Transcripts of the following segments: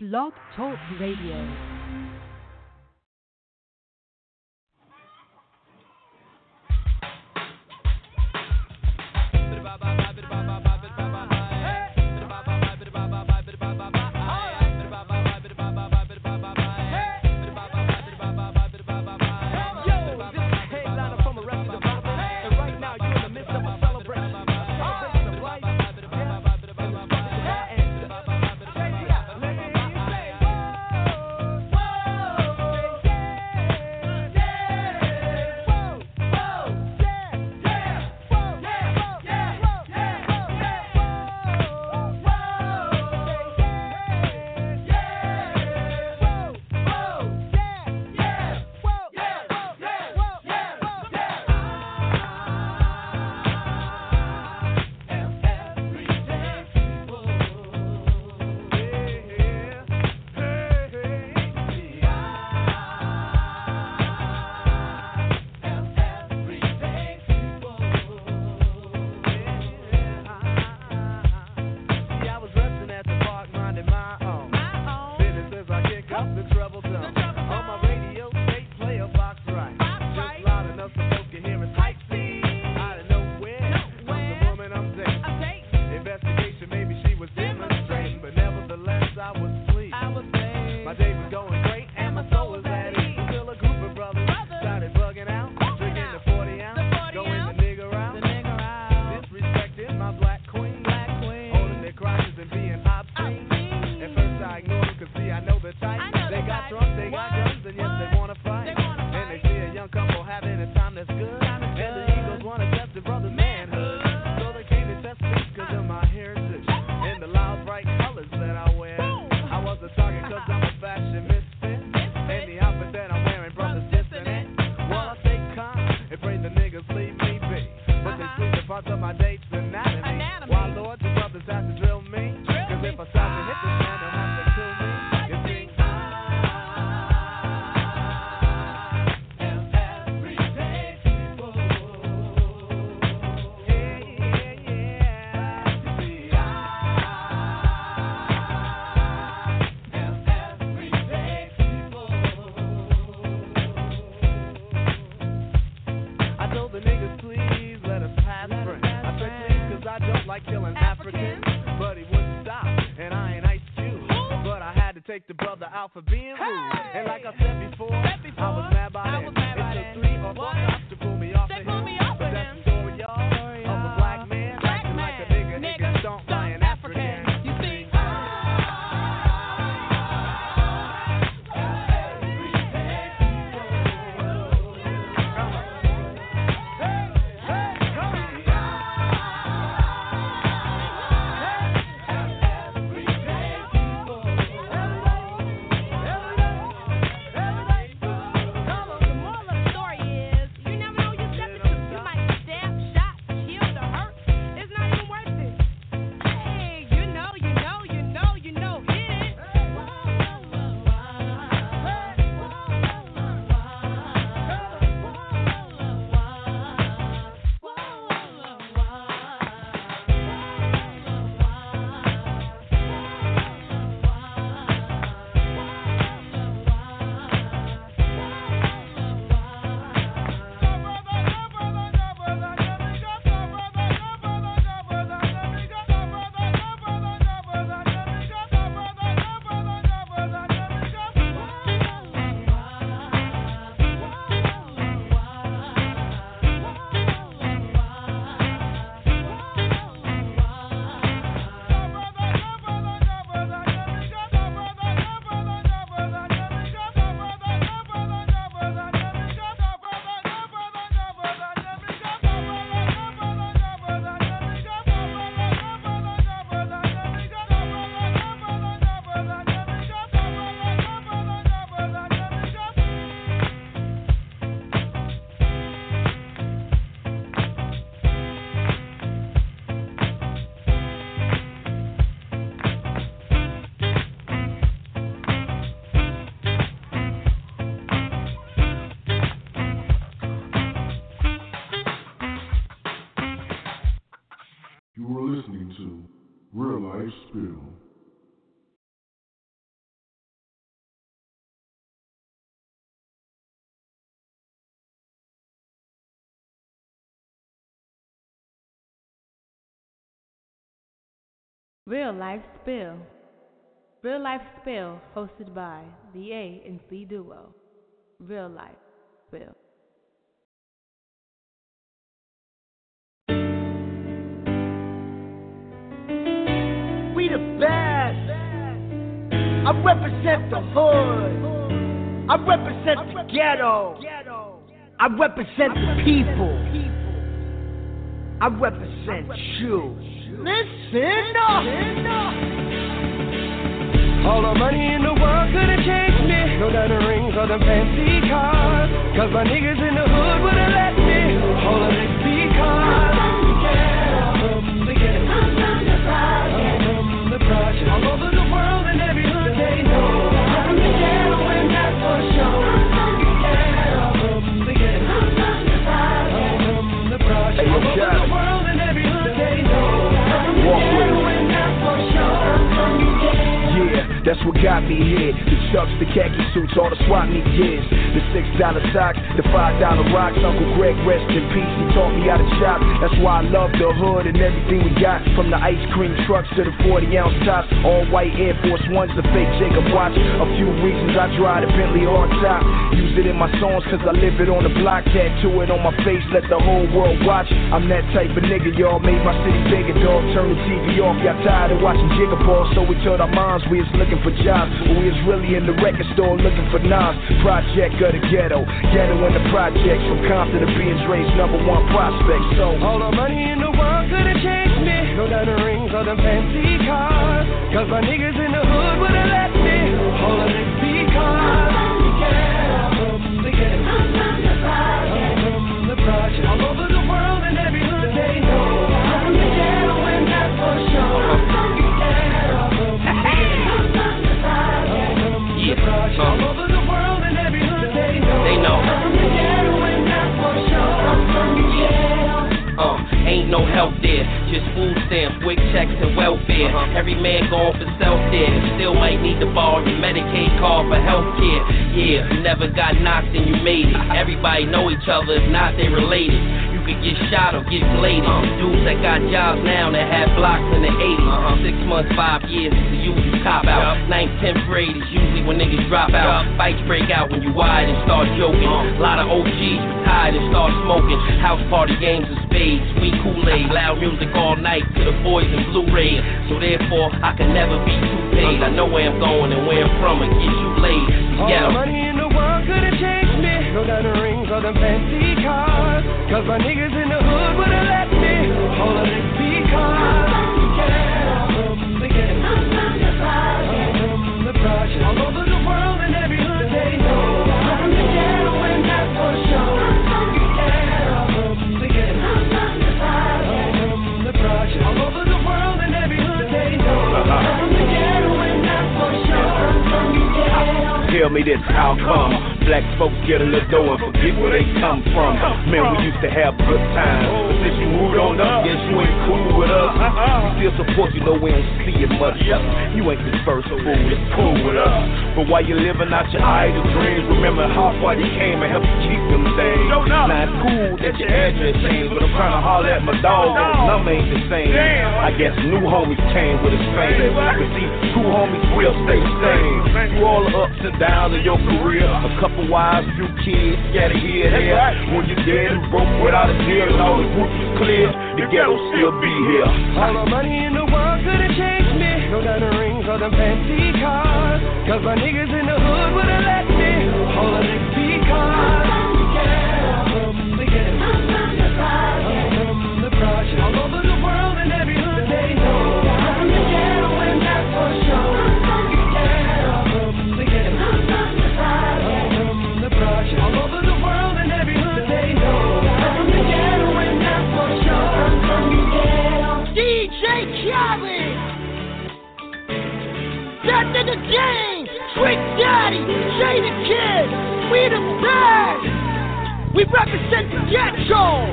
Blog Talk Radio. Real Life Spill. Real Life Spill, hosted by the A and C duo. Real Life Spill. We the best. I represent the hood. I represent the ghetto. I represent the people. I represent you. Listen. All the money in the world couldn't change me. No diamond rings or the fancy cars. Cause my niggas in the hood wouldn't let me. All of this because. That's what got me here. The chucks, the khaki suits, all the swap meet gears. The six dollar socks, the five dollar rocks. Uncle Greg, rest in peace. He taught me how to shop. That's why I love the hood and everything we got. From the ice cream trucks to the 40 ounce tops. All white Air Force Ones, the fake Jacob watch. A few reasons I drive the Bentley hard top. Use it in my songs cause I live it on the block. Tattoo it on my face, let the whole world watch. I'm that type of nigga, y'all. Made my city bigger, dog. Turn the TV off. Got tired of watching Jigga Ball, so we told our moms we was looking for jobs. But we was really in the record store looking for Nas. Project of the ghetto. Ghetto in the projects. From Compton to being Dre's number one prospect. So, All the money in the world couldn't change me. No diamond rings or them fancy cars. Cause my niggas in no help there, just food stamps, WIC checks, and welfare. Uh-huh. Every man going for self there, still might need to borrow your Medicaid card for health care. Yeah, you never got knocked and you made it. Everybody know each other, if not, they related. You could get shot or get bladed. Uh-huh. Dudes that got jobs now that had blocks in the 80s. Uh-huh. Six months, five years is the usual cop out. Ninth, tenth grade is when niggas drop out. Fights break out when you wide and start joking. A lot of OGs retired and start smoking. House party games and spades, sweet Kool-Aid, loud music all night to the boys in Blu-ray. So therefore, I can never be too paid. I know where I'm going and where I'm from and get you laid. All Yeah. the money in the world couldn't change me. No diamond rings or them fancy cars. Cause my niggas in the hood wouldn't let me. All of this because. Tell me this, how come black folks get a little dough and forget where they come from? Man, we used to have good times. But since you moved on up, guess you ain't cool with us. We still support you, though we don't see it much. You ain't the first fool, it's cool with us. But while you're living out your idle dreams, remember how far you came and help you keep them things. Now it's cool that your address changed, but I'm trying to holler at my dog, and his number ain't the same. I guess new homies came with his fame. But see, two homies will stay the same. Through all the ups and downs of your career, a couple wives, few kids, scattered here and there. When you're dead and broke without a deal and all the groups is clear, the ghetto still be here. All the money in the world couldn't change me. No diamond rings or them fancy cars. Cause my niggas in the hood wouldn't let me. All of this because. Nigga James. Trick Daddy. The Kid. We the best. We represent the ghetto.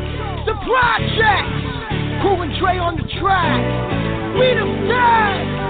The projects. Cool and Dre on the track. We the best.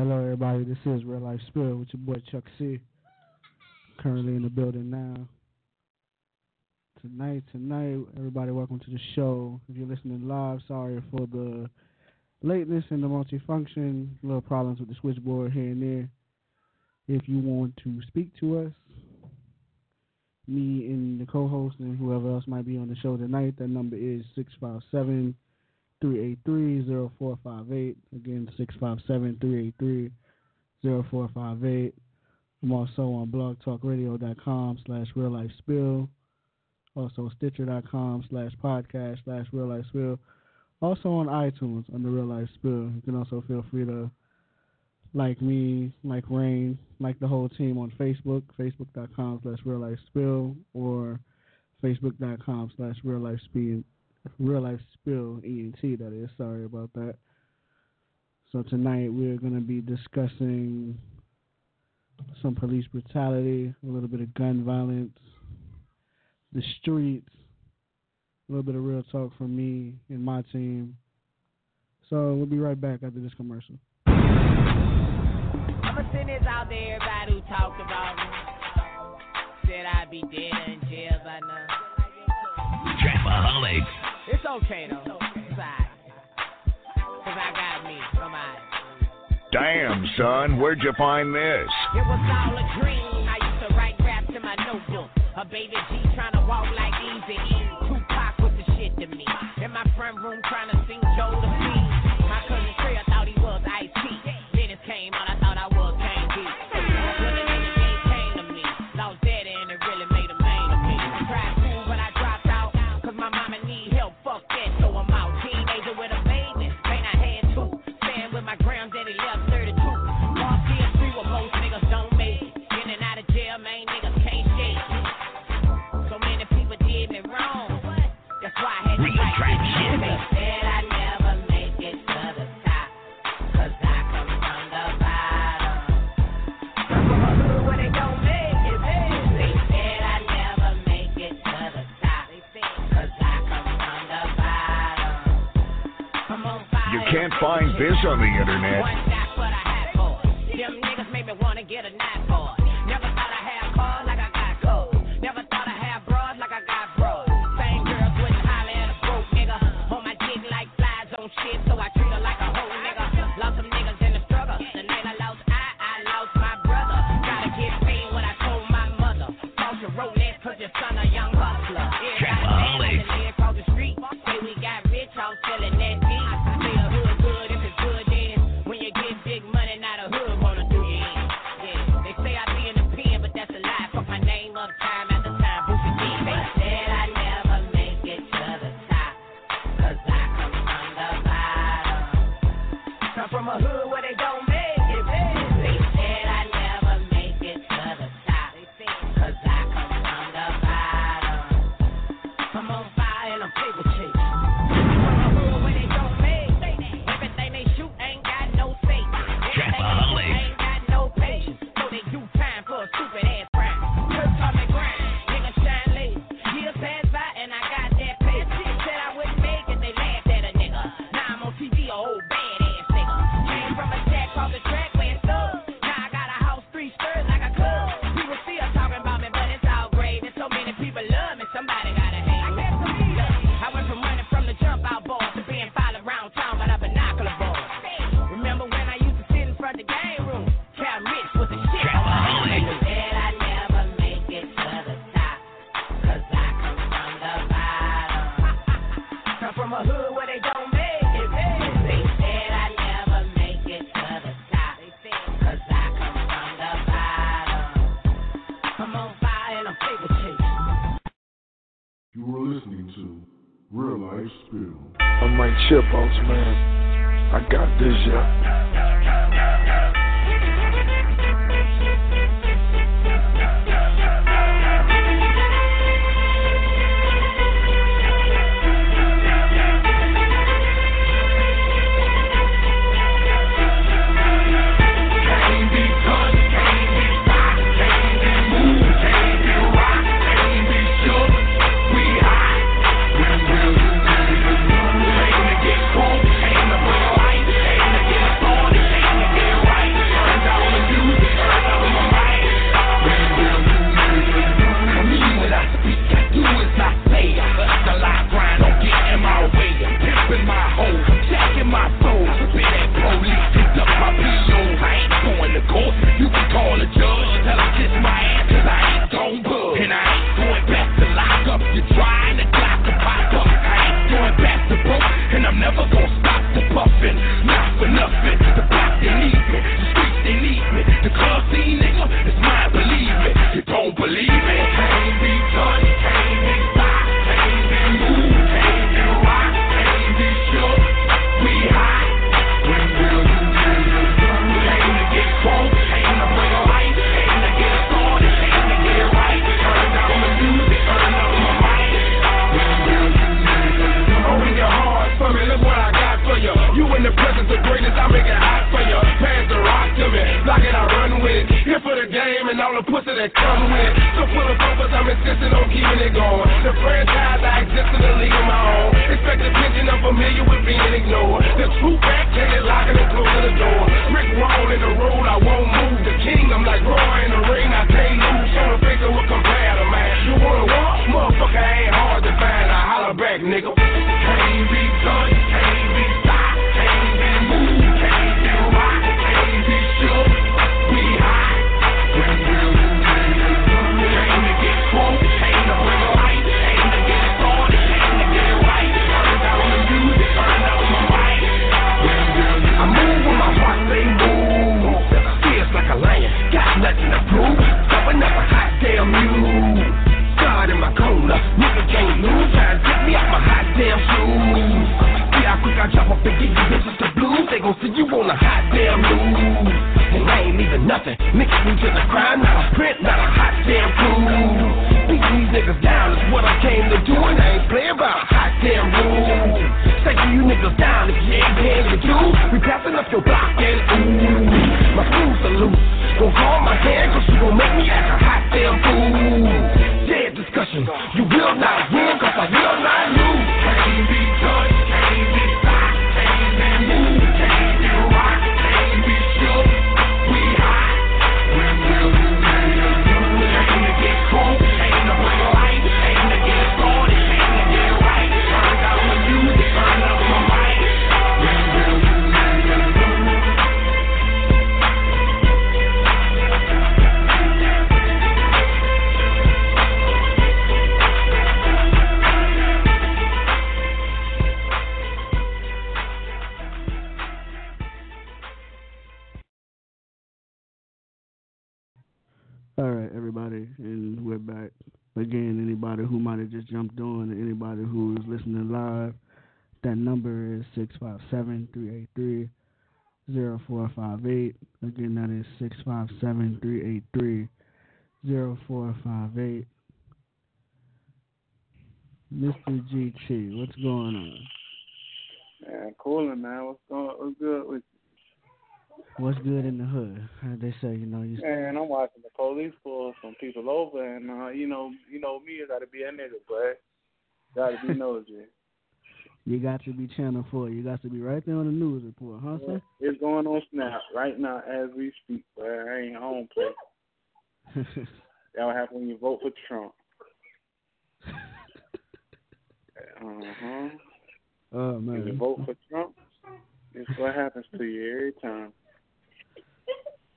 Hello, everybody. This is Real Life Spill with your boy Chuck C. Currently in the building now. Tonight, tonight, everybody, welcome to the show. If you're listening live, sorry for the lateness and the multifunction. Little problems with the switchboard here and there. If you want to speak to us, me and the co host and whoever else might be on the show tonight, that number is 657- 383-0458. Again, 657-383-0458. I'm also on blogtalkradio.com slash real life spill. Also stitcher.com slash podcast slash real life spill. Also on iTunes under Real Life Spill. You can also feel free to like me, like Rain, like the whole team on Facebook, facebook.com slash real life spill or facebook.com slash real life speed real life spill ENT. That is. Sorry about that. So tonight we're going to be discussing some police brutality, a little bit of gun violence, the streets, a little bit of real talk from me and my team. So we'll be right back after this commercial. I'ma out everybody who talked about me. Said I'd be dead in jail by now. Trapaholics. It's okay though. It's. Cause I got me. Damn, son, where'd you find this? It was all a dream. I used to write raps in my notebook. A baby G trying to walk like easy Tupac was the shit to me. In my front room trying to sing Joe the My cousin Trey, I thought he was IT. Dennis came out, I thought can't find this on the internet, is 657 383 0458. Again, that is 657 383 0458. Mr. GT, what's going on? Man, cooling, man. What's going? What's good with you? What's good in the hood? They say, you know, you. And I'm watching the police pull some people over, and uh, you know, you know me, I gotta be a nigga, but gotta be nosy you got to be channel four. You got to be right there on the news report, huh, sir? it's going on Snap right now as we speak, but I ain't home place. That'll happen when you vote for Trump. Uh huh. oh man, When you vote for Trump, it's what happens to you every time.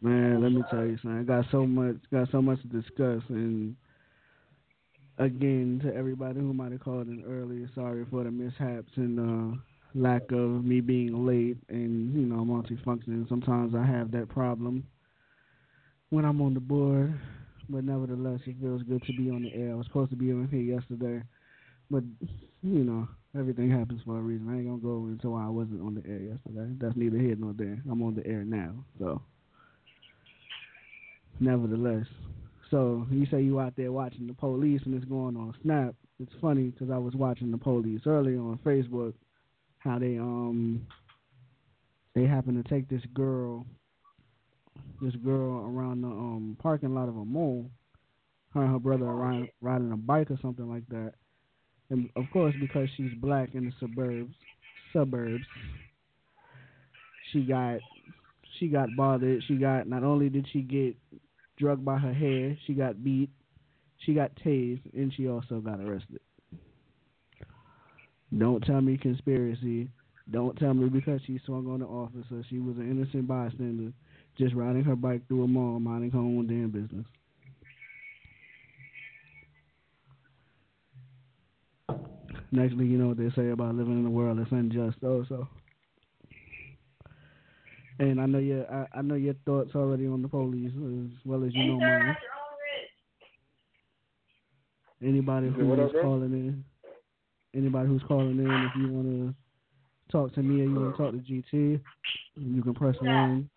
Man, let me tell you something. I got so much got so much to discuss and again to everybody who might have called in earlier, sorry for the mishaps and uh lack of me being late and, you know, multifunctioning. Sometimes I have that problem when I'm on the board. But nevertheless it feels good to be on the air. I was supposed to be on here yesterday. But you know, everything happens for a reason. I ain't gonna go into why I wasn't on the air yesterday. That's neither here nor there. I'm on the air now, so nevertheless. So you say you out there watching the police and it's going on Snap. It's funny because I was watching the police earlier on Facebook. How they um they happen to take this girl, this girl around the um parking lot of a mall. Her and her brother are riding, riding a bike or something like that. And of course, because she's black in the suburbs, suburbs, she got she got bothered. She got not only did she get drugged by her hair, she got beat, she got tased, and she also got arrested. Don't tell me conspiracy. Don't tell me because she swung on the officer. She was an innocent bystander, just riding her bike through a mall, minding her own damn business. Next thing you know what they say about living in a world that's unjust also. And I know your I, I know your thoughts already on the police as well as you know mine. Anybody Yeah, what who up, calling in, anybody who's calling in, if you want to talk to me or you want to talk to GT, you can press one.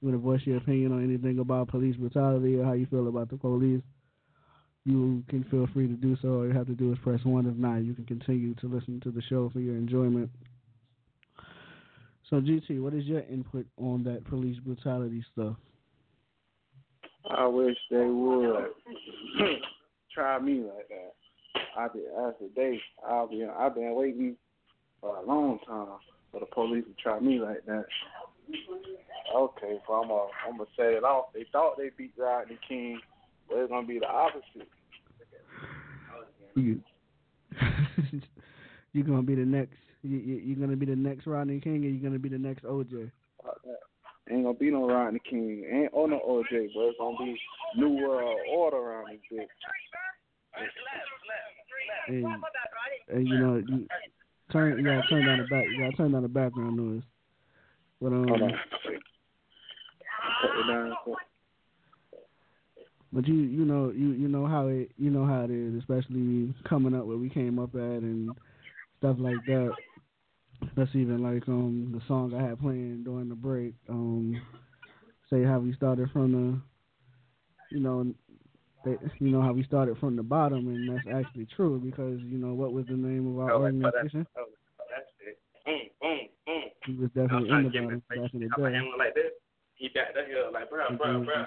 You want to voice your opinion on anything about police brutality or how you feel about the police, you can feel free to do so. All you have to do is press one. If not, you can continue to listen to the show for your enjoyment. So, GT, what is your input on that police brutality stuff? I wish they would try me like that. I be the day. I'll be I've been waiting for a long time for the police to try me like that. Okay, so I'm gonna I'm gonna set it off. They thought they beat Rodney King, but it's gonna be the opposite. You, you're gonna be the next. You, you, you're gonna be the next Rodney King, or you're gonna be the next OJ. Fuck. Ain't gonna be no Rodney King, ain't or no OJ, but it's gonna be new world order around this bitch. And, and you know, you turn. You gotta turn down the back. You gotta turn down the background noise. But um, Hold on. Put it down. But you you know you you know how it you know how it is, especially coming up where we came up at and stuff like that. That's even like um the song I had playing during the break. Um, say how we started from the, you know, they, you know how we started from the bottom, and that's actually true because you know what was the name of our Oh, like, organization? oh, that's it. Boom, boom, boom. He was definitely in the bottom back in the day. like this. He back that hill like, bro, bro, bro.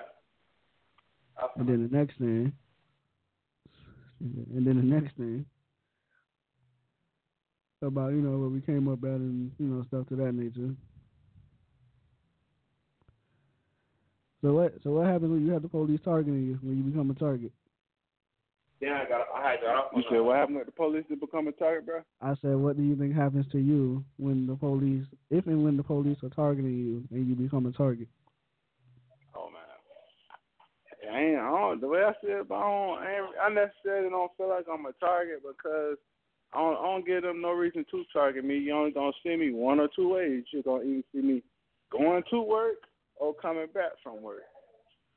And then the next thing, and then the next thing about you know what we came up at and you know stuff to that nature. So what? So what happens when you have the police targeting you when you become a target? Yeah, I got, I had got off You said what happened with the police to become a target, bro? I said, what do you think happens to you when the police, if and when the police are targeting you and you become a target? Oh man, I ain't. I don't, the way I said, it, but I don't. I, ain't, I necessarily don't feel like I'm a target because I don't, I don't give them no reason to target me. You only gonna see me one or two ways. You're gonna either see me going to work or coming back from work.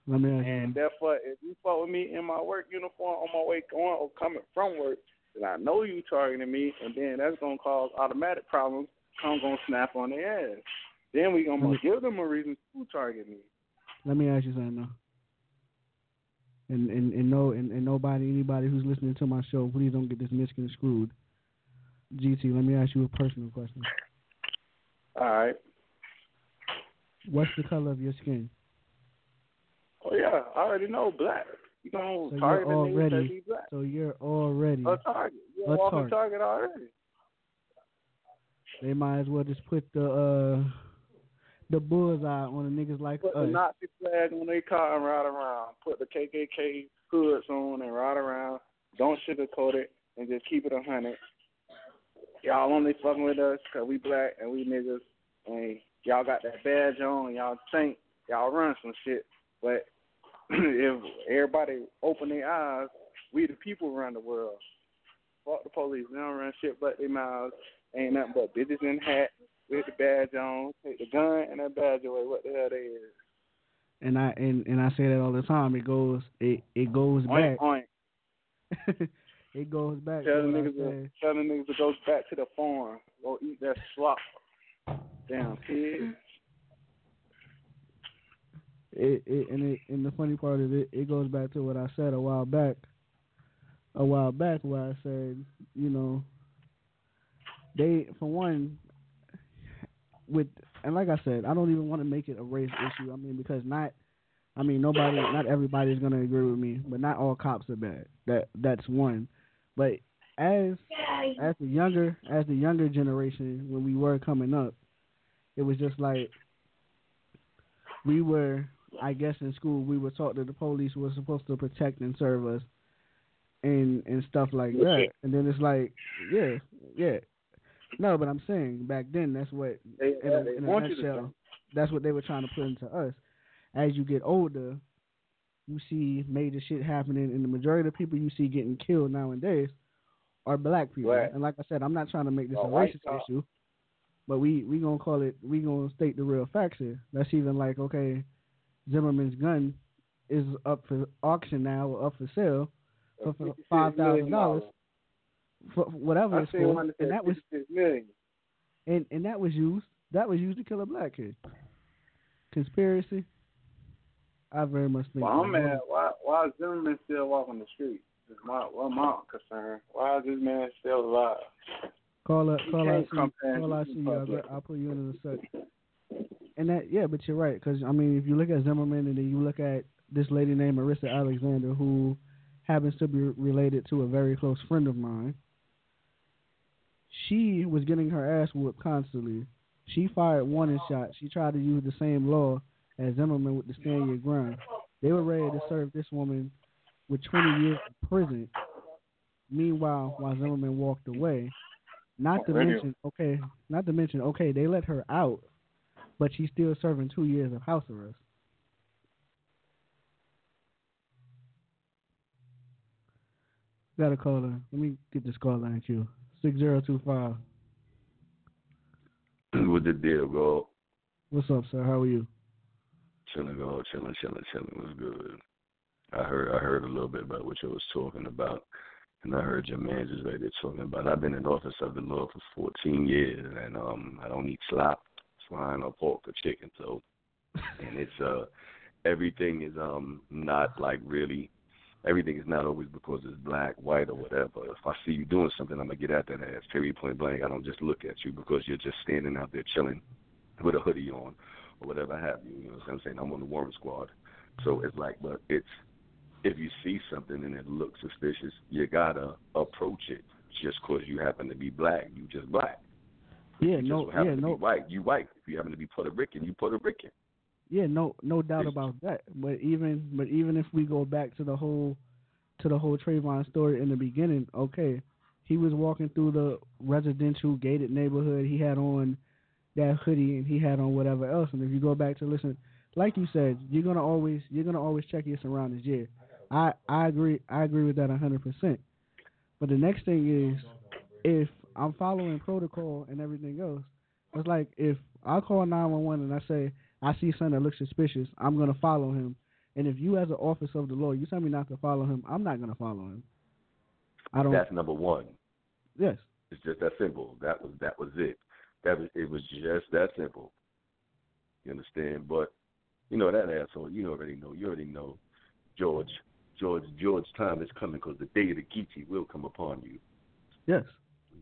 Let me ask you. And therefore, if you fuck with me in my work uniform on my way going or coming from work, then I know you targeting me, and then that's gonna cause automatic problems. I'm gonna snap on their ass. Then we gonna give them a reason to target me. Let me ask you something now. And and and no and, and nobody anybody who's listening to my show, please don't get this Michigan screwed. GT, let me ask you a personal question. All right. What's the color of your skin? Oh yeah, I already know black. You gonna So target you're a nigga because already black. so you're already A target. You're a a walking target. target already. They might as well just put the uh the bullseye on the niggas like Put the. Nazi flag on their car and ride around. Put the KKK hoods on and ride around. Don't sugarcoat it and just keep it a hundred. Y'all only fucking with us 'cause we black and we niggas and y'all got that badge on y'all think y'all run some shit. But if everybody open their eyes, we the people run the world. Fuck the police. They don't run shit but their mouths. Ain't nothing but bitches in hats with the badge on. Take the gun and that badge away. What the hell they is? And I and, and I say that all the time. It goes it it goes Oink, back. oink. it goes back Tell to the niggas, to, tell the niggas to go back to the farm. Go eat that slop. Damn kid. It, it and it and the funny part of it, it goes back to what I said a while back. A while back, where I said, you know, they for one, with and like I said, I don't even want to make it a race issue. I mean, because not, I mean, nobody, not everybody is gonna agree with me, but not all cops are bad. That that's one. But as as the younger as the younger generation, when we were coming up, it was just like we were, I guess, in school, we were taught that the police were supposed to protect and serve us, and and stuff like that. And then it's like, yeah, yeah. No, but I'm saying back then, that's what They, in a, in a nutshell, that's what they were trying to put into us. As you get older, you see major shit happening, and the majority of the people you see getting killed nowadays are black people. And like I said, I'm not trying to make this Oh, a racist issue, but we we gonna call it. We gonna state the real facts here. That's even like okay, Zimmerman's gun is up for auction now or up for sale for, for $56 five thousand dollars whatever I it's seen for, one and that was 56 million. and and that was used that was used to kill a black kid. Conspiracy. I very much think. Well, I'm mad. Why, why is Zimmerman still walking the street? Is my, what my concern. Why is this man still alive? Call up, call out, call out. I'll. I'll put you in in a sec. And that, yeah, but you're right, because I mean, if you look at Zimmerman and then you look at this lady named Marissa Alexander who happens to be related to a very close friend of mine. She was getting her ass whooped constantly. She fired warning shots. She tried to use the same law as Zimmerman with the stand your ground. They were ready to serve this woman with 20 years in prison. Meanwhile, while Zimmerman walked away, not to mention, okay, not to mention, okay, they let her out, but she's still serving two years of house arrest. Got a caller. Let me get this call line queue. Six zero two five. What the deal, go? What's up, sir? How are you? Chilling, go, chilling, chilling, chilling. Was good. I heard, I heard a little bit about what you was talking about, and I heard your man just right there talking about. I've been in office of the Lord for 14 years, and um, I don't eat slop, swine, or pork or chicken. So, and it's uh, everything is um not like really. Everything is not always because it's black, white, or whatever. If I see you doing something, I'm gonna get at that ass. Period, point blank. I don't just look at you because you're just standing out there chilling with a hoodie on or whatever have you. You know what I'm saying? I'm on the Warrant Squad, so it's like, but it's if you see something and it looks suspicious, you gotta approach it. Just because you happen to be black, you just black. Yeah, You no, just happen yeah, to no, be white, you white. If you happen to be Puerto Rican, you Puerto Rican. Yeah, no, no doubt about that. But even, but even if we go back to the whole, to the whole Trayvon story in the beginning, okay, he was walking through the residential gated neighborhood. He had on that hoodie and he had on whatever else. And if you go back to listen, like you said, you're gonna always, you're gonna always check your surroundings. Yeah, I, I agree, I agree with that a hundred percent. But the next thing is, if I'm following protocol and everything else, it's like if I call 911 and I say I see something that looks suspicious, I'm gonna follow him. And if you, as an officer of the law, you tell me not to follow him, I'm not gonna follow him. I don't. That's number one. Yes. It's just that simple. That was that was it. That was it was just that simple. You understand? But you know that asshole. You already know. You already know. George, George, George, time is coming because the day of the Geechee will come upon you. Yes.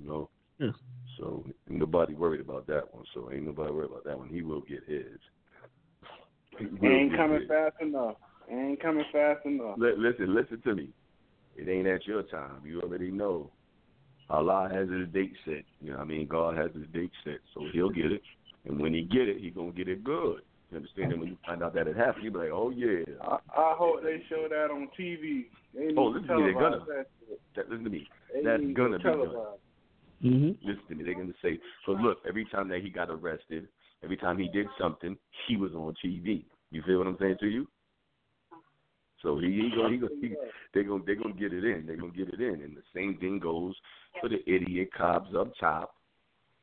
You know. Yes. So ain't nobody worried about that one. So ain't nobody worried about that one. He will get his. He It ain't coming his. fast enough. It ain't coming fast enough. Li- listen, listen to me. It ain't at your time. You already know. Allah has his date set. You know what I mean? God has his date set. So he'll get it. And when he get it, he gonna get it good. You understand? And when you find out that it happened, you be like, oh yeah. I, I hope they show that on TV. They Oh, to listen to me, they're gonna. that shit. That, listen to me. They That's gonna to be done. Mm-hmm. Listen to me. They're gonna say, because look, every time that he got arrested, every time he did something, he was on TV. You feel what I'm saying to you? So he, he gonna, he gonna, he, they gonna, they gonna get it in. They're gonna get it in, and the same thing goes for the idiot cops up top.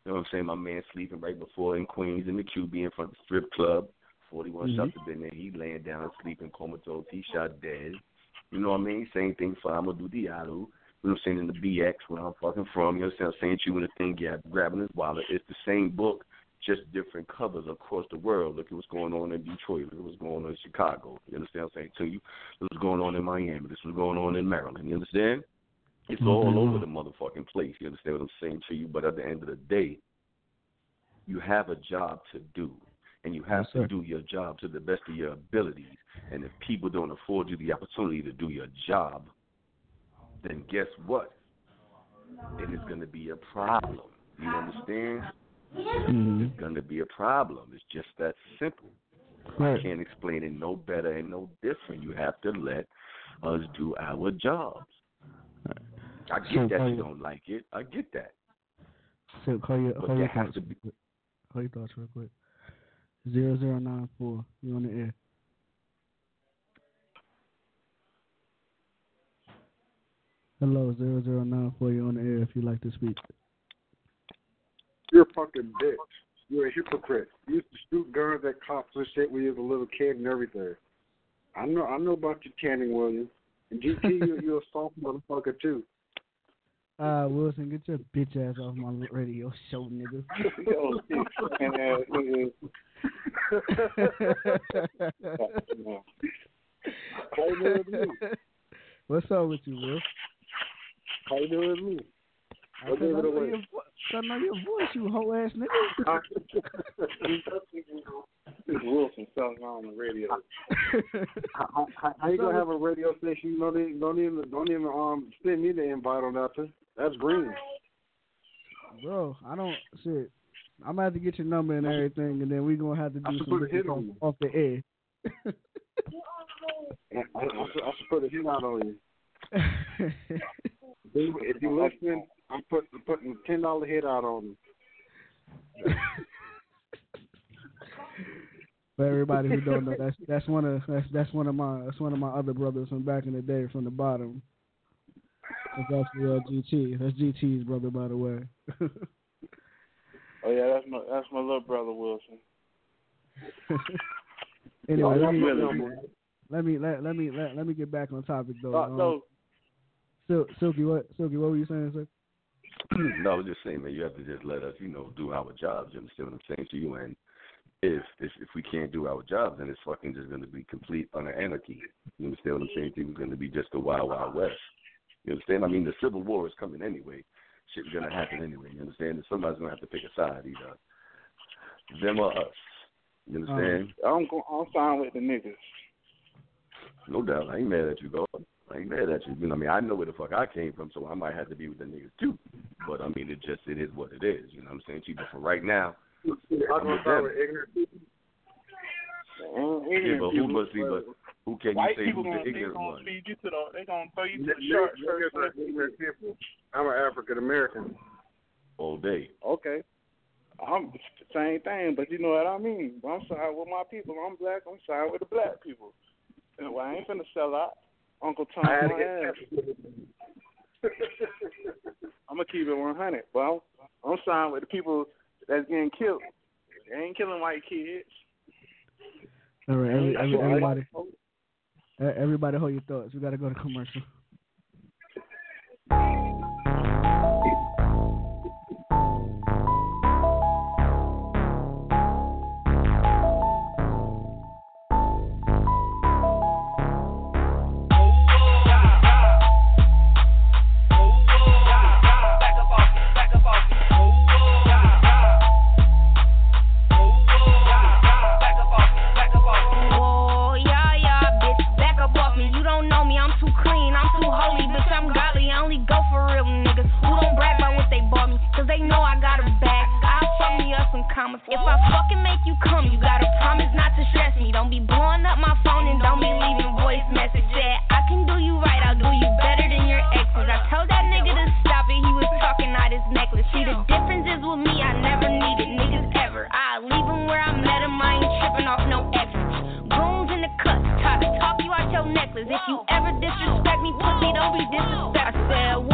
You know what I'm saying? My man sleeping right before in Queens in the QB in front of the strip club. 41 Mhm. shots have been there. He laying down, sleeping, comatose. He shot dead. You know what I mean? Same thing for Amadou Diallo. You know what I'm saying? In the BX, where I'm fucking from. You know what I'm saying? Saying you in the thing, yeah, grabbing his wallet. It's the same book, just different covers across the world. Look at what's going on in Detroit. Look at what's going on in Chicago. You understand what I'm saying to you? Look what's going on in Miami. This was going on in Maryland. You understand? It's all Mhm. over the motherfucking place. You understand what I'm saying to you? But at the end of the day, you have a job to do, and you have Yes, to sir. do your job to the best of your abilities. And if people don't afford you the opportunity to do your job, then guess what? It is going to be a problem. You understand? Mm-hmm. It's going to be a problem. It's just that simple. Right. I can't explain it no better and no different. You have to let us do our jobs. I get So that you don't like it. I get that. So call your, But call your thoughts. be- real quick. Call your thoughts real quick. Zero zero nine four. You on the air? Hello, zero zero nine four. You on the air? If you'd like to speak. You're a fucking bitch. You're a hypocrite. You used to shoot guns at cops and shit when you was a little kid and everything. I know I know about you, Channing Williams. And GT, you, you're a soft motherfucker too. Uh, Wilson, get your bitch ass off my radio show, nigga. Yo, shit, fucking ass nigga. How you doing with me? What's up with you, Will? How you doing with me? I What said, I gave it know away? your vo- I know your voice, you hoe ass nigga. It's Wilson, so else on the radio. how, how, how you gonna have a radio station? You don't even don't even don't even um send me the invite on nothing. That's green. Bro, I don't shit. I'm gonna have to get your number and everything, and then we gonna have to do should some put a hit off, on you. off the air. I, I, I, should, put a hit out on you. If- if you're listening, I'm putting putting a ten dollar hit out on you. For everybody who don't know, that's that's one of that's that's one of my that's one of my other brothers from back in the day from the bottom. That's actually uh, GT. That's GT's brother, by the way. Oh yeah, that's my that's my little brother Wilson. anyway, let me, let me let me let, let me let, let me get back on topic though. Uh, Um, no, Sil- Silky, what Silky, what were you saying, sir? no, I was just saying, man, you have to just let us, you know, do our jobs. You understand what I'm saying to you? And if if if we can't do our jobs, then it's fucking just going to be complete utter anarchy. You understand what I'm saying? It's going to be just a wild, wild west. You understand? I mean, the civil war is coming anyway. Shit's going to happen anyway. You understand? And somebody's going to have to pick a side, either them or us. You understand? Um, I'm go, I'm fine with the niggas. No doubt. I ain't mad at you, dog. I ain't mad at you. You know, I mean, I know where the fuck I came from, so I might have to be with the niggas too. But I mean, it just it is what it is. You know what I'm saying? to you? But for right now, I'm I'm gonna with start them. with ignorant people. Yeah, but who but see, but who can you White say people who's the gonna they ignorant gonna one? feed you to oh, the they gonna throw you to the sharks niggas first. are ignorant people. I'm an African American. All day. Okay. I'm the same thing, but you know what I mean. I'm side with my people. I'm black. I'm side with the black people. And well, I ain't finna sell out. Uncle Tom, I had to my get ass. I'm gonna keep it 100. But I'm, I'm with the people that's getting killed. They ain't killing white kids. All right, every, every, That's what I everybody, everybody, hold your thoughts. We gotta go to commercial. If I fucking make you come, you gotta promise not to stress me. Don't be blowing up my phone and don't be leaving voice message. Yeah, I can do you right, I'll do you better than your exes. I told that nigga to stop it, he was talking out his necklace. See, the difference is with me, I never needed niggas ever. I leave him where I met him, I ain't tripping off no exes. Goons in the cut, try to talk you out your necklace. If you ever disrespect me, pussy, don't be disrespect. I said,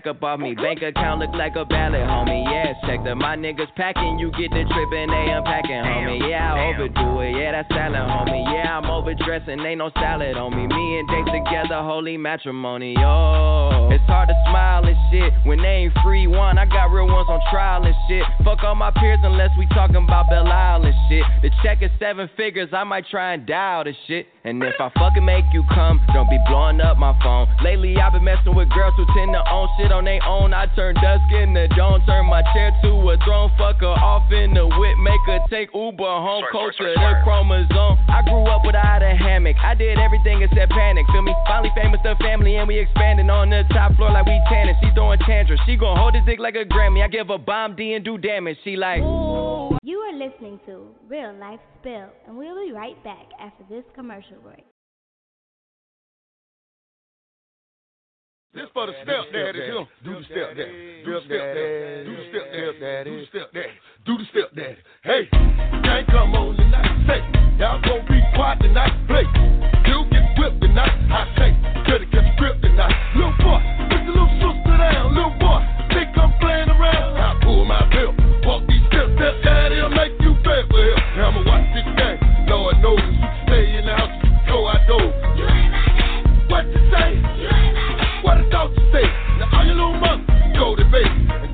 Back up off me. Bank account look like a ballot, homie. Yeah, My niggas packing, you get the trip and they unpacking, homie. Yeah, I overdo it. Yeah, that's salad, homie. Yeah, I'm overdressing, ain't no salad on me. Me and Dave together, holy matrimony, yo. It's hard to smile and shit when they ain't free one. I got real ones on trial and shit. Fuck all my peers unless we talking about Belle Isle and shit. The check is seven figures, I might try and dial the shit. And if I fucking make you come, don't be blowing up my phone. Lately I've been messing with girls who tend to own shit on their own. I turn dusk into dawn, turn my chair to a throne, fuck her off in the whip, make her take Uber home, culture the chromosome. I grew up without a hammock, I did everything except panic. Feel me? Finally famous the family and we expanding on the top floor like we tanning. She throwing tantrums, she gon' hold his dick like a Grammy. I give a bomb D and do damage. She like. You are listening to Real Life Spill, and we'll be right back after this commercial break. This for the step daddy. Do the step daddy. Do the step daddy. Do the step daddy. Do the step daddy. Do the step daddy. Hey, gang come on tonight. Say, y'all gon' be quiet tonight. Play. You get whipped tonight. I say, coulda get script tonight. Little boy, put your little sister down. Little boy, think I'm playing around. I pull my belt. Walk these steps, step daddy. I'll make you pay bet well. I'ma watch this game. Lord knows you stay in the house. You go outdoors. What you say? What thought you say? Now all your little mother, go to bed.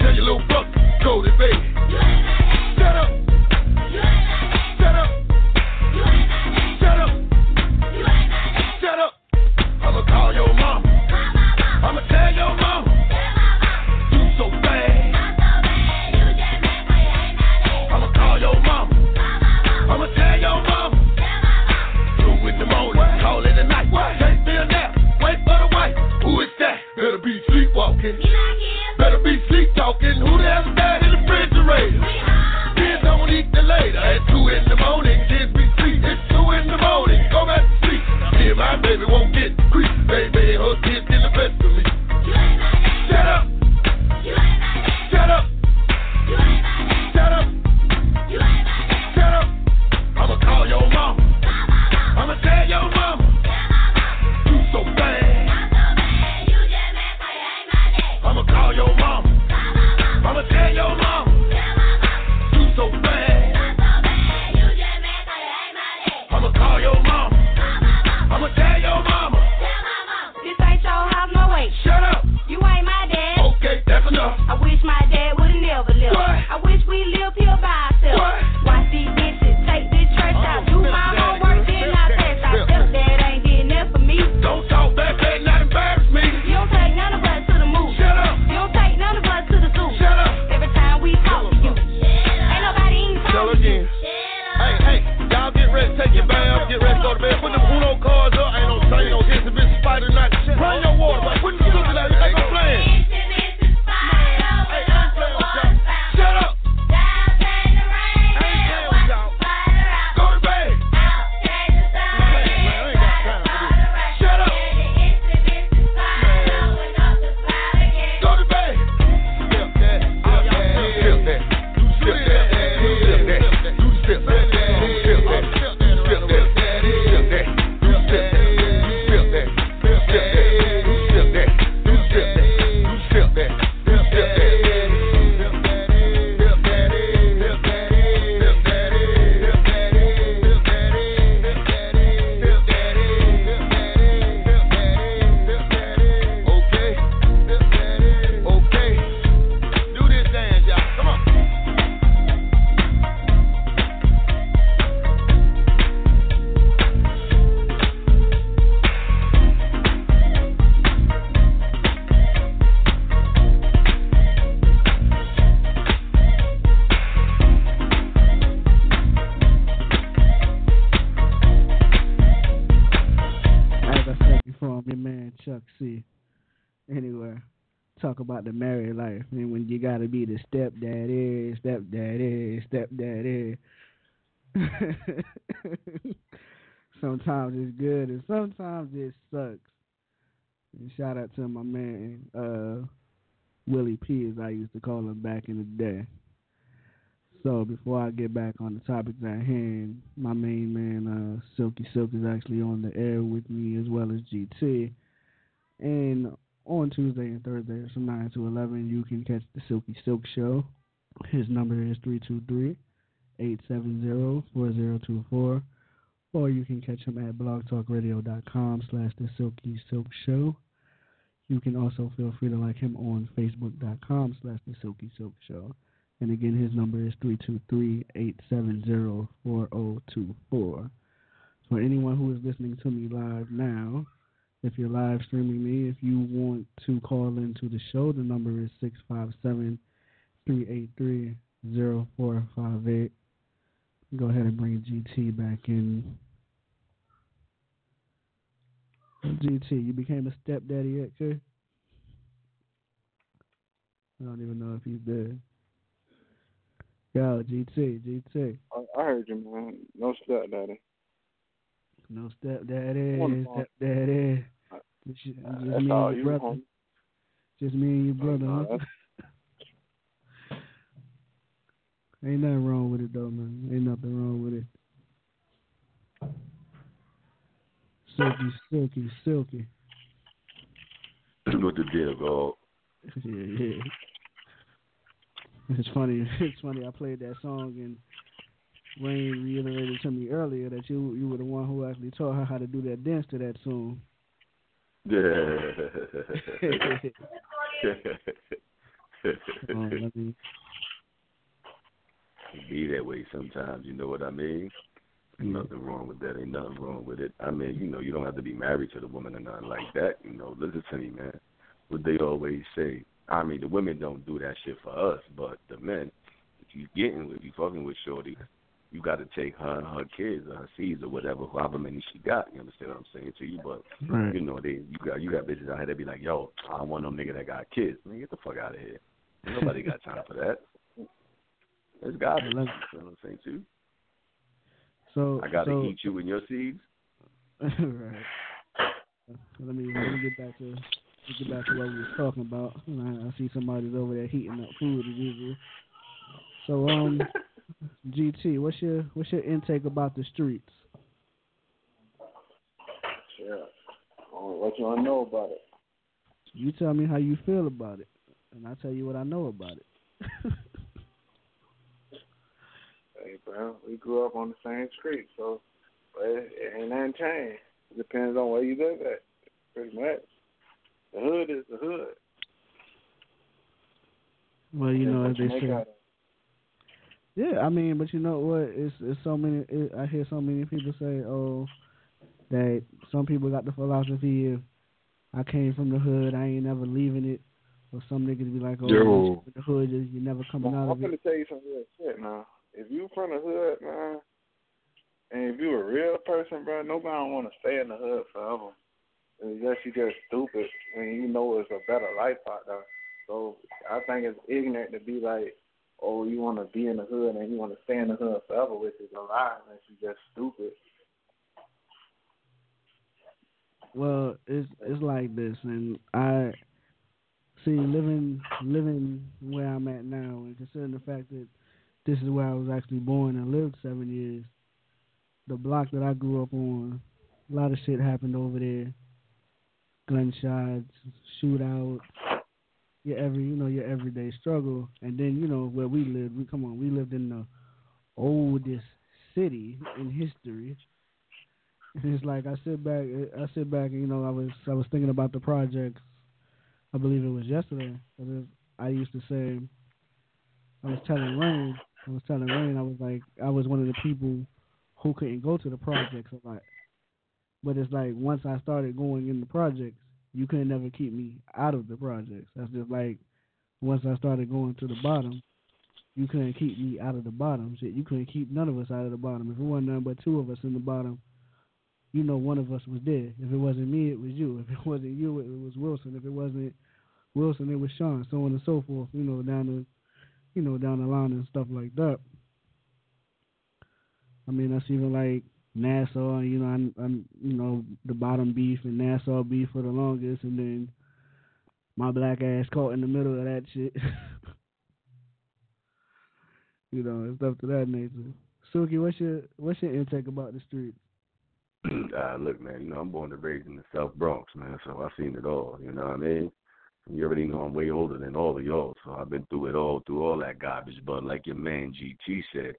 Talking. Who the hell's that in the refrigerator? Kids don't eat the later. At two in the morning, kids be sleep. It's two in the morning. Go back to sleep. See my baby won't get creep. Baby, her kids get back on the topics at hand, my main man, uh, Silky Silk, is actually on the air with me as well as GT. And on Tuesday and Thursday from 9 to 11, you can catch the Silky Silk Show. His number is 323 870 4024. Or you can catch him at blogtalkradio.com slash the Silky Silk Show. You can also feel free to like him on facebook.com slash the Silky Silk Show. And again, his number is 323-870-4024. For anyone who is listening to me live now, if you're live streaming me, if you want to call into the show, the number is 657-383-0458. Go ahead and bring GT back in. GT, you became a stepdaddy yet, kid? I don't even know if he's there. Yo, GT, GT. I, I heard you, man. No stepdaddy. No stepdaddy, Wonderful. stepdaddy. Just, just That's me and your you, brother. homie. Just me and your oh, brother. no, huh? Ain't nothing wrong with it though, man. Ain't nothing wrong with it. Silky, silky, silky. what the deal, dog? yeah, yeah. It's funny. It's funny. I played that song and Rain reiterated to me earlier that you you were the one who actually taught her how to do that dance to that song. Um, I be that way sometimes, you know what I mean? Ain't nothing wrong with that. Ain't nothing wrong with it. I mean, you know, you don't have to be married to the woman or nothing like that. You know, listen to me, man. What they always say. I mean, the women don't do that shit for us, but the men, if you getting with, you fucking with Shorty, you got to take her and her kids or her seeds or whatever, however many she got. You understand what I'm saying to you? But Right. you know, they you got you got bitches out here that be like, yo, I want no nigga that got kids. Man, get the fuck out of here. Nobody got time for that. It's garbage. You know what I'm saying too? so I gotta so, eat you and your seeds. right. Let me let me get back to get back to what we was talking about. You know, I see somebody's over there heating up food as usual. So um, GT, what's your what's your intake about the streets? Yeah. What you want to know about it? You tell me how you feel about it, and I tell you what I know about it. Hey, bro, we grew up on the same street, so it, it ain't nothing changed. It depends on where you live at, pretty much. The hood is the hood. well, you know, as they say. make out of it. Yeah, I mean, but you know what? It's it's so many. It, I hear so many people say, "Oh, that some people got the philosophy of I came from the hood, I ain't never leaving it," or some niggas be like, "Oh, Yo. once in the hood, you you never coming Now, out I'm of gonna it." tell you some real shit now. If you from the hood, man, and if you a real person, bro, nobody don't want to stay in the hood forever. Unless you just stupid and you know it's a better life out there. So I think it's ignorant to be like, oh, you want to be in the hood and you want to stay in the hood forever, which is a lie unless you just stupid. Well, it's it's like this, and I see living living where I'm at now, and considering the fact that this is where I was actually born and lived seven years, the block that I grew up on, a lot of shit happened over there. Gunshots, shootouts, your every you know your everyday struggle, and then you know where we lived. We come on, we lived in the oldest city in history. And it's like I sit back, I sit back, and you know, I was I was thinking about the projects. I believe it was yesterday. I used to say, I was telling Rain, I was telling Rain, I was like, I was one of the people who couldn't go to the projects a lot. But it's like once I started going in the projects, you couldn't never keep me out of the projects. That's just like once I started going to the bottom, you couldn't keep me out of the bottom. Shit, you couldn't keep none of us out of the bottom. If it wasn't none but two of us in the bottom, you know one of us was there. If it wasn't me, it was you. If it wasn't you, it was Wilson. If it wasn't Wilson, it was Sean. So on and so forth. You know down the, you know down the line and stuff like that. I mean that's even like Nassau. You know I'm, I'm you know the bottom beef and Nassau beef for the longest, and then my black ass caught in the middle of that shit. you know and stuff to that nature. Silky, what's your what's your intake about the streets? uh, look, man, you know, I'm born and raised in the South Bronx, man, so I've seen it all, you know what I mean? You already know I'm way older than all of y'all, so I've been through it all, through all that garbage. But like your man GT said,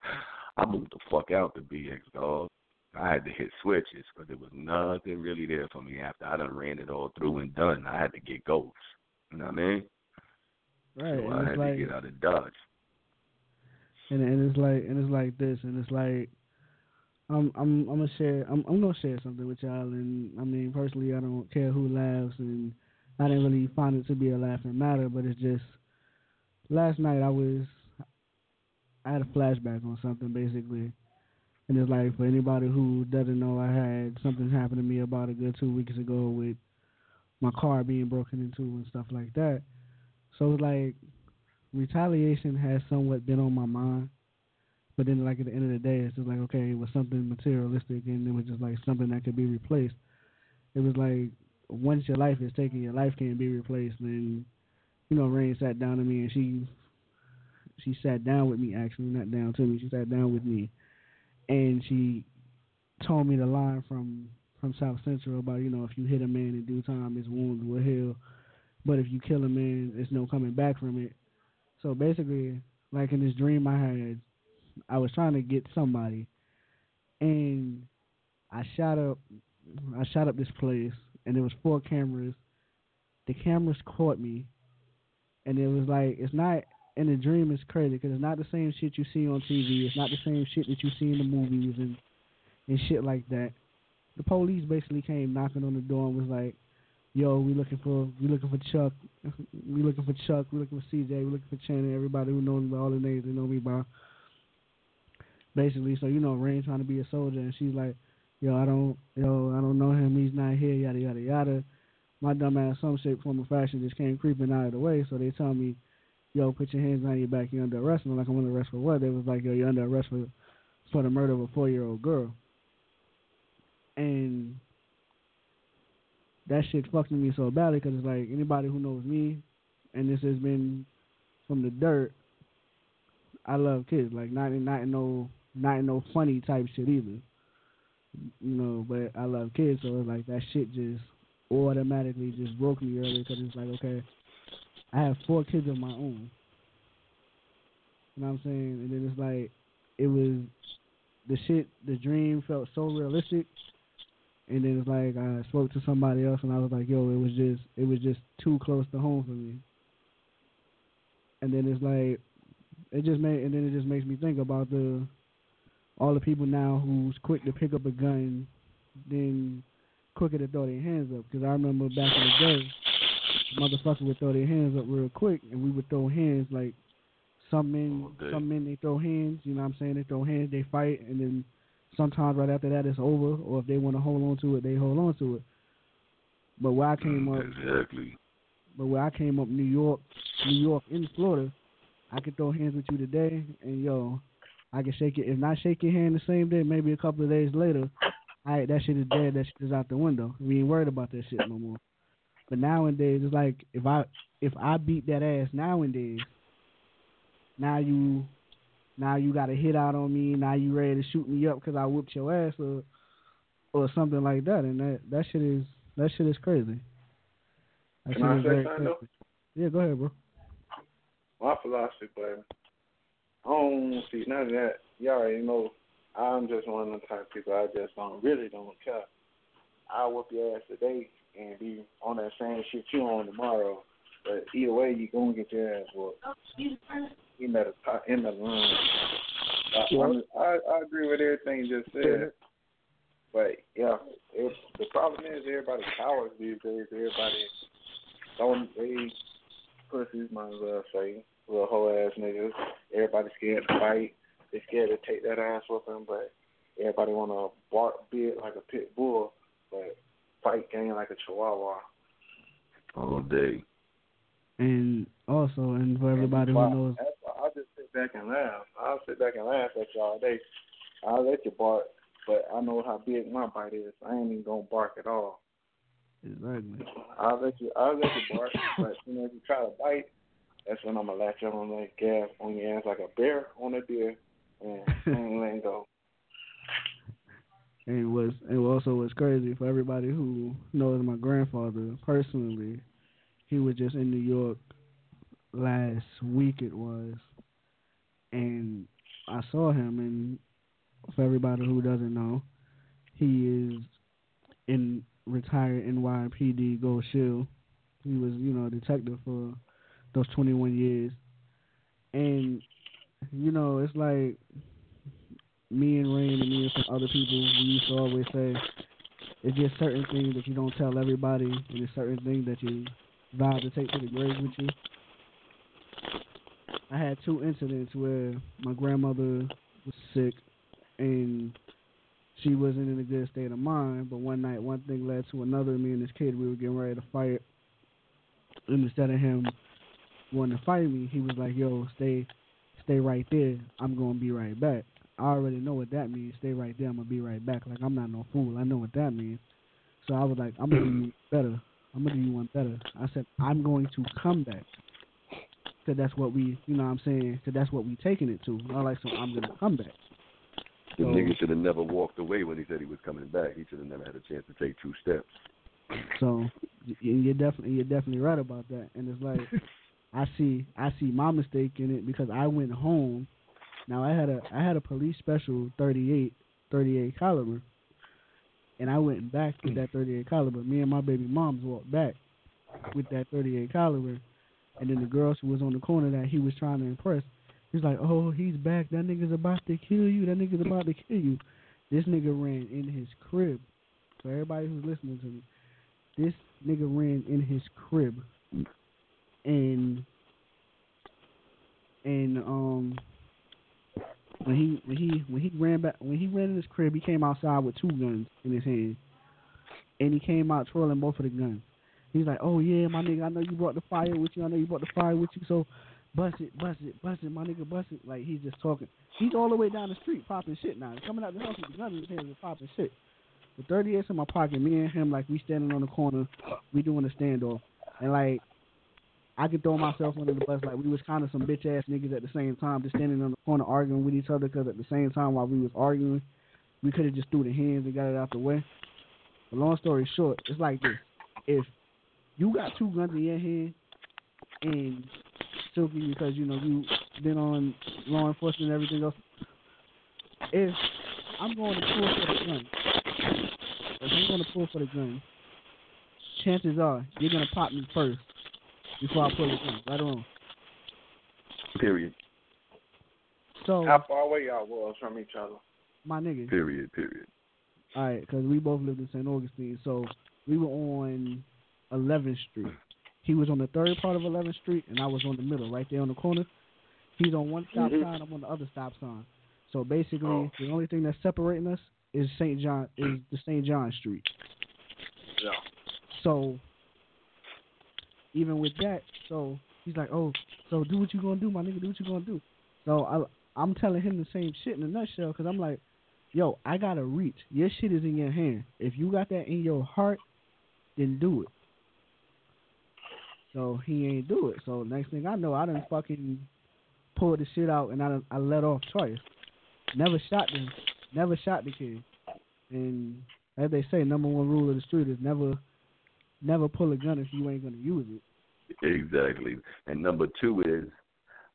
I moved the fuck out to BX, dog. I had to hit switches because there was nothing really there for me after I done ran it all through and done. I had to get goals. You know what I mean? Right. So I had like to get out of Dodge. and and it's like and it's like this, and it's like I'm I'm I'm gonna share I'm I'm gonna share something with y'all, and I mean personally I don't care who laughs, and I didn't really find it to be a laughing matter, but it's just last night I was I had a flashback on something basically. And it's like for anybody who doesn't know, I had something happen to me about a good two weeks ago with my car being broken into and stuff like that. So it's like retaliation has somewhat been on my mind. But then, like at the end of the day, it's just like okay, it was something materialistic, and it was just like something that could be replaced. It was like once your life is taken, your life can't be replaced. And you know, Rain sat down to me, and she she sat down with me actually, not down to me. She sat down with me, and she told me the line from from South Central about you know if you hit a man in due time, his wounds will heal, but if you kill a man, there's no coming back from it. So basically, like in this dream I had, I was trying to get somebody, and I shot up, I shot up this place, and there was four cameras. The cameras caught me, and it was like it's not in the dream. is crazy because it's not the same shit you see on TV. It's not the same shit that you see in the movies and and shit like that. The police basically came knocking on the door and was like, "Yo, we looking for we looking for Chuck, we looking for Chuck, we looking for CJ, we looking for Channing. Everybody who knows all the names they know me by." Basically, so you know, Rain trying to be a soldier, and she's like, "Yo, I don't, yo, I don't know him. He's not here. Yada yada yada." My dumb ass, some shape, form, or fashion, just came creeping out of the way. So they tell me, "Yo, put your hands on your back. You're under arrest." And I'm like, "I'm under arrest for what?" They was like, "Yo, you're under arrest for for the murder of a four year old girl." And that shit fucked me so badly because it's like anybody who knows me, and this has been from the dirt. I love kids, like not in not in no not in no funny type shit either. You know, but I love kids, so it's like that shit just automatically just broke me earlier because it's like okay, I have four kids of my own. You know what I'm saying? And then it's like it was the shit, the dream felt so realistic and then it's like I spoke to somebody else, and I was like, "Yo, it was just, it was just too close to home for me." And then it's like, it just made, and then it just makes me think about the, all the people now who's quick to pick up a gun, then quicker to throw their hands up. Because I remember back in the day, motherfuckers would throw their hands up real quick, and we would throw hands like some men, some men they throw hands. You know what I'm saying? They throw hands, they fight, and then sometimes right after that it's over, or if they want to hold on to it, they hold on to it. But where I came up, exactly. But where I came up, New York, New York in Florida, I could throw hands with you today, and yo, I can shake it. If not shake your hand the same day, maybe a couple of days later, I that shit is dead. That shit is out the window. We ain't worried about that shit no more. But nowadays, it's like if I if I beat that ass nowadays, now you now you got a hit out on me. Now you ready to shoot me up because I whooped your ass or or something like that. And that that shit is that shit is crazy. That Can I say something, crazy. Yeah, go ahead, bro. My philosophy, baby. I don't see none of that. You already know. I'm just one of the type of people. I just don't really don't care. I'll whoop your ass today and be on that same shit you on tomorrow. But either way, you gonna get your ass whooped. In that in the line. I, I I agree with everything you just said. But yeah, it, the problem is everybody cowards these days. Everybody don't they pussies might as well say little hoe ass niggas. Everybody scared to fight. They scared to take that ass whooping, but everybody wanna bark big like a pit bull, but fight game like a chihuahua. All day. And also, and for everybody who knows, I'll just sit back and laugh. I'll sit back and laugh at y'all all day. I'll let you bark, but I know how big my bite is. I ain't even gonna bark at all. exactly. I'll let you I'll let you bark, but you know if you try to bite, that's when I'm gonna latch on like gas on your ass like a bear on a deer and I ain't letting go. And was and also was crazy for everybody who knows my grandfather personally, he was just in New York last week it was, and I saw him. And for everybody who doesn't know, he is in retired NYPD Gold Shield. He was you know a detective for those 21 years, and you know, it's like me and Rain and me and some other people. We used to always say it's just certain things that you don't tell everybody, and it's certain things that you vow to take to the grave with you. I had two incidents where my grandmother was sick and she wasn't in a good state of mind. But one night, one thing led to another. Me and this kid, we were getting ready to fight, and instead of him wanting to fight me, he was like, "Yo, stay, stay right there. I'm gonna be right back." I already know what that means. Stay right there. I'm gonna be right back. Like I'm not no fool. I know what that means. So I was like, I'm gonna do you better. I'm gonna do you one better. I said, I'm going to come back. Cause that's what we, you know what I'm saying? Cause that's what we taking it to. I like, so I'm gonna come back. The So- nigga should have never walked away when he said he was coming back. He should have never had a chance to take two steps. So you're definitely you're definitely right about that. And it's like I see I see my mistake in it because I went home. Now I had a I had a police special 38 38 caliber, and I went back with that 38 caliber. Me and my baby moms walked back with that 38 caliber, and then the girls who was on the corner that he was trying to impress, he's like, "Oh, he's back. That nigga's about to kill you. That nigga's about to kill you." This nigga ran in his crib. For everybody who's listening to me, this nigga ran in his crib, and and um when he when he when he ran back when he ran in his crib, he came outside with two guns in his hand, and he came out twirling both of the guns. He's like, "Oh yeah, my nigga, I know you brought the fire with you. I know you brought the fire with you. So bust it, bust it, bust it, my nigga, bust it." Like he's just talking. He's all the way down the street popping shit now. He's Coming out the house with the gun in his hand and popping shit. The 38's in my pocket. Me and him, like we standing on the corner, we doing a standoff, and like I could throw myself under the bus. Like we was kind of some bitch ass niggas at the same time, just standing on the corner arguing with each other. Because at the same time, while we was arguing, we could have just threw the hands and got it out the way. But long story short, it's like this: if you got two guns in your hand and Silky, because you know you been on law enforcement and everything else, if I'm going to pull for the gun, if I'm going to pull for the gun, chances are you're gonna pop me first before I pull the gun. Right or wrong? Period. So How far away y'all was from each other? my nigga, Period. Period. all right, because we both lived in St. Augustine, so we were on 11th Street. He was on the third part of 11th Street, and I was on the middle, right there on the corner. He's on one stop Mhm. sign, I'm on the other stop sign. So basically, Oh. the only thing that's separating us is St. John is the St. John Street. Yeah. So even with that, so he's like, "Oh, so do what you gonna do, my nigga. Do what you gonna do." So I, I'm telling him the same shit in a nutshell because I'm like, "Yo, I gotta reach. Your shit is in your hand. If you got that in your heart, then do it." So he ain't do it. So next thing I know, I done fucking pulled the shit out and I I let off twice. Never shot the, never shot the kid. And as they say, number one rule of the street is never, never pull a gun if you ain't gonna use it. Exactly. And number two is,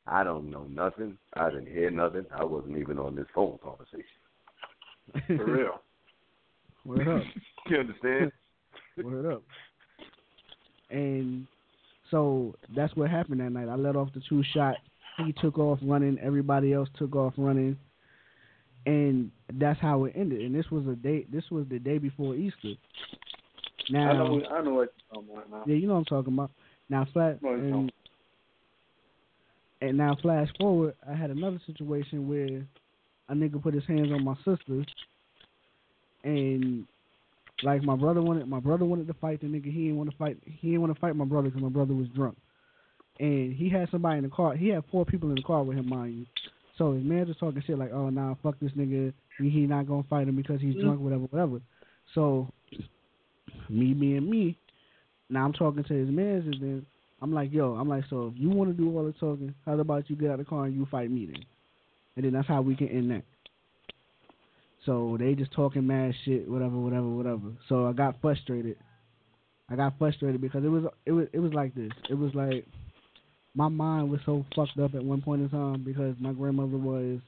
I don't know nothing. I didn't hear nothing. I wasn't even on this phone conversation. For real. Word up. You understand? Word up. And so that's what happened that night. I let off the two shot. He took off running. Everybody else took off running. And that's how it ended. And this was a day. This was the day before Easter. Now, I know. I know what you're talking about now. yeah, you know what I'm talking about. Now, flat and, and now flash forward. I had another situation where a nigga put his hands on my sister, and like my brother wanted, my brother wanted to fight the nigga. He didn't want to fight. He didn't want to fight my brother because my brother was drunk, and he had somebody in the car. He had four people in the car with him, mind you. So his man just talking shit like, "Oh, nah, fuck this nigga. He, he not gonna fight him because he's drunk, whatever, whatever." So me being me, now I'm talking to his mans, and then I'm like, "Yo," I'm like, "So if you want to do all the talking, how about you get out of the car and you fight me then?" And then that's how we can end that. So they just talking mad shit, whatever, whatever, whatever. So I got frustrated. I got frustrated because it was it was it was like this. It was like my mind was so fucked up at one point in time because my grandmother was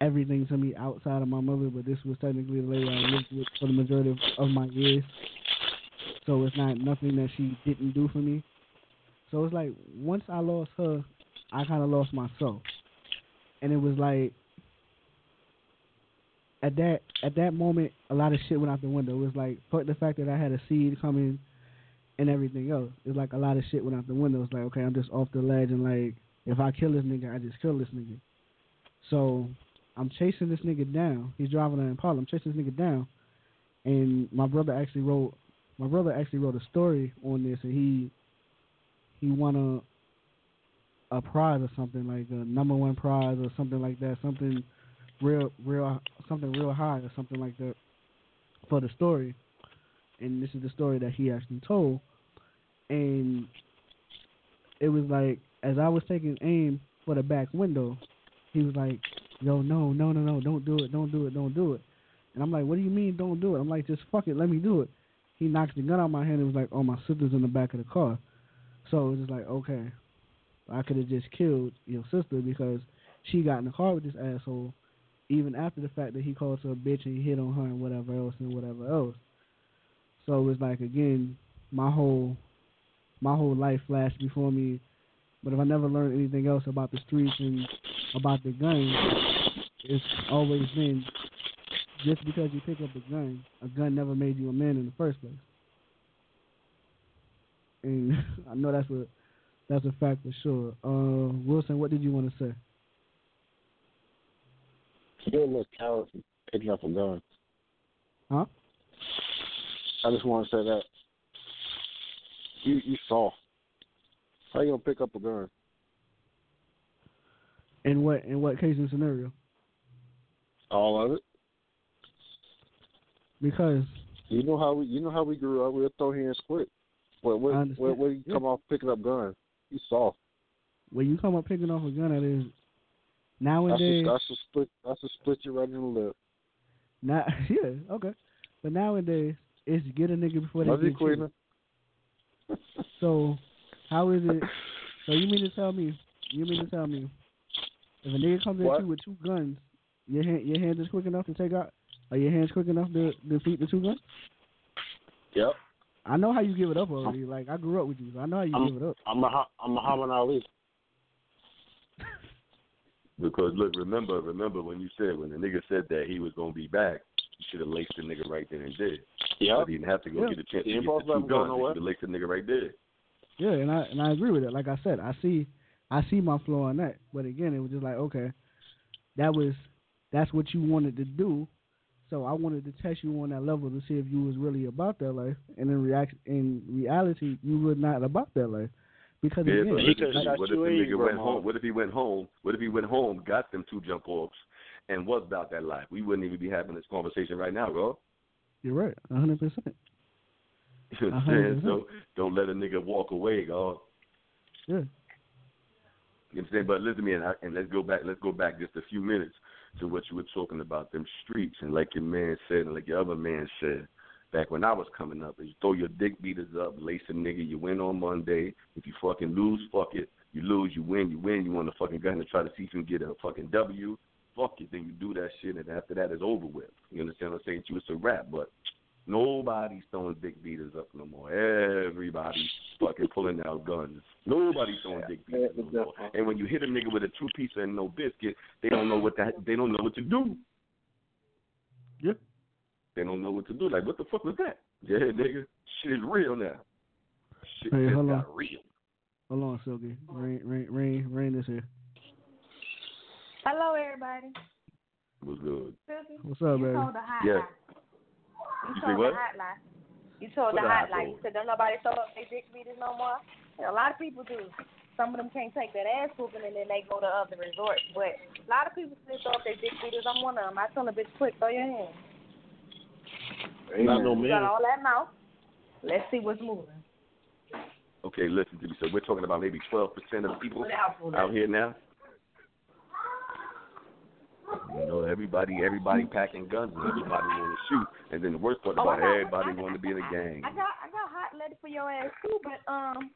everything to me outside of my mother, but this was technically the lady I lived with for the majority of, of my years. So it's not nothing that she didn't do for me. So it's like once I lost her, I kind of lost myself. and it was like at that at that moment, a lot of shit went out the window. It was like fuck the fact that I had a seed coming and everything else. It's like a lot of shit went out the window. It's like okay, I'm just off the ledge and like if I kill this nigga, I just kill this nigga. So I'm chasing this nigga down. He's driving an Impala. I'm chasing this nigga down, and my brother actually wrote my brother actually wrote a story on this, and he he won a a prize or something like a number one prize or something like that, something real real something real high or something like that for the story. And this is the story that he actually told, and it was like as I was taking aim for the back window, he was like, "Yo, no, no, no, no, don't do it, don't do it, don't do it." And I'm like, "What do you mean, don't do it?" I'm like, "Just fuck it, let me do it." He knocks the gun out my hand. It was like, "Oh, my sister's in the back of the car," so it was just like, okay, I could have just killed your sister because she got in the car with this asshole, even after the fact that he called her a bitch and hit on her and whatever else and whatever else. So it was like again, my whole my whole life flashed before me. But if I never learned anything else about the streets and about the gun, it's always been just because you pick up a gun, a gun never made you a man in the first place. And I know that's a that's a fact for sure. Uh, Wilson, what did you want to say? You're a little coward for picking up a gun. Huh? I just want to say that you you soft. How you gonna pick up a gun? In what in what case and scenario? All of it. Because You know how we you know how we grew up. We'll throw hands quick. What what I understand. what, what you come off picking up guns? You soft. when you come up picking off a gun, it is I should, nowadays. I should split I should split you right in the lip. Now, yeah, okay. But nowadays, it's get a nigga before they Love get you. Queen. So, how is it? So you mean to tell me? You mean to tell me? If a nigga comes What? at you with two guns, your hand your hand is quick enough to take out? Are your hands quick enough to defeat the two guns? Yep. I know how you give it up already. Like I grew up with you, so I know how you I'm, give it up. I'm a I'm Muhammad Ali. Because look, remember, remember when you said when the nigga said that he was gonna be back, you should have laced the nigga right then and there. Yeah. But he didn't have to go Yeah. get a chance He to get the supposed to two let him go guns. He nowhere. should have laced the nigga right there. Yeah, and I and I agree with it. Like I said, I see I see my flaw on that. But again, it was just like okay, that was that's what you wanted to do. So I wanted to test you on that level to see if you was really about that life. And in react in reality, you were not about that life. Because Yeah, again, but He listen, could've see, shot what if the nigga went Grandma. home? What if he went home? What if he went home, got them two jump offs, and was about that life? We wouldn't even be having this conversation right now, bro. you're right, a hundred percent. You know what I'm saying? So don't let a nigga walk away, dog. Yeah. You know what I'm saying? But listen to me, and, I, and let's go back. Let's go back just a few minutes to what you were talking about, them streets, and like your man said, and like your other man said, back when I was coming up, is you throw your dick beaters up, lace a nigga, you win on Monday. If you fucking lose, fuck it. You lose, you win, you win. You want a fucking gun to try to see if you can get a fucking W. Fuck it, then you do that shit, and after that, it's over with. You understand what I'm saying? To you, it's a rap, but nobody's throwing dick beaters up no more. Everybody's fucking pulling out guns. Nobody's throwing dick beaters no more. And when you hit a nigga with a two piece and no biscuit, they don't know what that. They don't know what to do. Yeah. They don't know what to do. Like, what the fuck was that? Yeah, nigga, shit is real now. Shit Hey, just hold got on. real. Hold on, Silky. Rain, rain, rain, rain is here. Hello, everybody. Was good. Susie, What's up, you baby? told the hot Yeah. lie. You You told the hot lie. You told What the I hot lie. You said don't nobody throw up their dick beaters no more. And a lot of people do. Some of them can't take that ass whooping and then they go to other resorts. But a lot of people still throw up their dick beaters. I'm one of them. I tell a bitch quick, throw your hand. Not no You got all that mouth. Let's see what's moving. Okay, listen to me. So we're talking about maybe twelve percent of the people out here now. You know, everybody, everybody packing guns and everybody want to shoot. And then the worst part Oh, about I got- everybody want to be in a gang. I got I got hot letter for your ass too, but um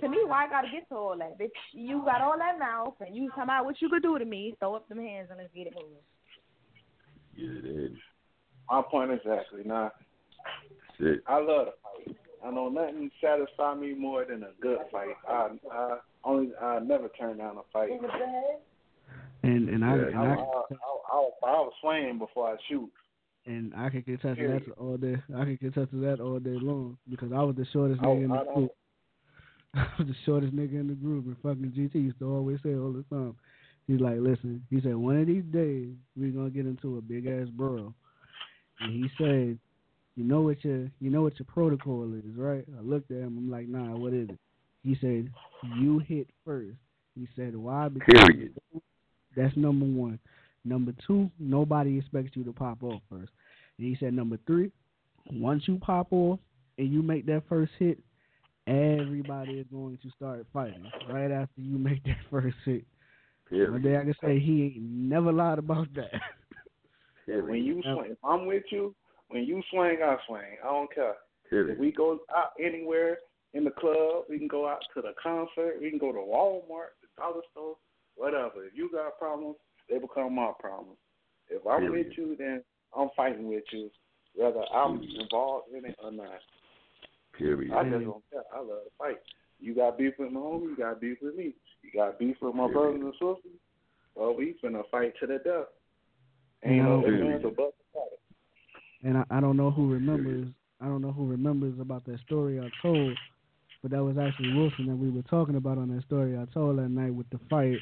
to me why I gotta get to all that? Bitch, you got all that mouth and you come out what you could do to me, throw up them hands and let's get it moving. Yeah, it is. My point exactly. Now, Shit. I love to fight. I know nothing satisfies me more than a good fight. I I only I never turn down a fight. And and I Yeah, and I, I, I, I, was swinging before I shoot. and I can contest to Period. that all day. I can contest to that all day long because I was the shortest I, nigga in the group. I was the shortest nigga in the group, and fucking GT used to always say all the time. He's like, listen, he said one of these days we're gonna get into a big ass brawl, and he said, you know what your you know what your protocol is, right? I looked at him. I'm like, nah, what is it? He said, you hit first. He said, why? Because Period. That's number one. Number two, nobody expects you to pop off first. And he said number three, once you pop off and you make that first hit, everybody is going to start fighting right after you make that first hit. Period. One day I can say he ain't never lied about that. When you swing, if I'm with you, when you swing, I swing. I don't care. Period. If we go out anywhere in the club, we can go out to the concert, we can go to Walmart, the dollar store, whatever. If you got problems, they become my problems. If I'm Period. with you, then I'm fighting with you, whether I'm involved in it or not. Period. I just don't care. I love to fight. You got beef with my homie, you got beef with me. You got beef with my brothers and sisters. Well, we finna fight to the death. Ain't no Yeah. ifs, ands, or buts about and I, I don't know who remembers. I don't know who remembers about that story I told, but that was actually Wilson that we were talking about on that story I told that night with the fight,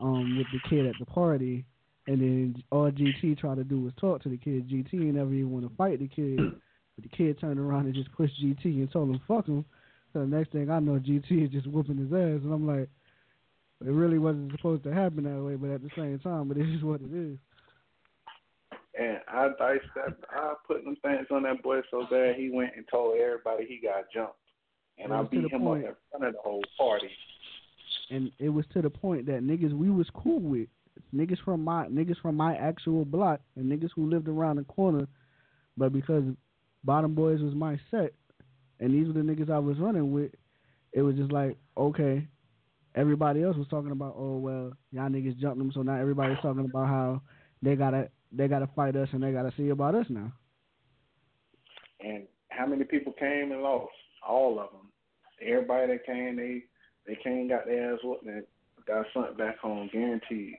um, with the kid at the party, and then all GT tried to do was talk to the kid. GT ain't never even want to fight the kid, but the kid turned around and just pushed GT and told him fuck him. So the next thing I know, GT is just whooping his ass, and I'm like, it really wasn't supposed to happen that way, but at the same time, but it is just what it is. And I diced that. I put them things on that boy so bad he went and told everybody he got jumped, and It I beat him point. up in front of the whole party. and it was to the point that niggas we was cool with niggas from my niggas from my actual block and niggas who lived around the corner, but because Bottom Boys was my set, and these were the niggas I was running with, it was just like okay. Everybody else was talking about, oh well, y'all niggas jumped them, so now everybody's talking about how they gotta they gotta fight us and they gotta see about us now. And how many people came and lost? All of them. Everybody that came, they they came, got their ass whooped, and got sent back home, guaranteed.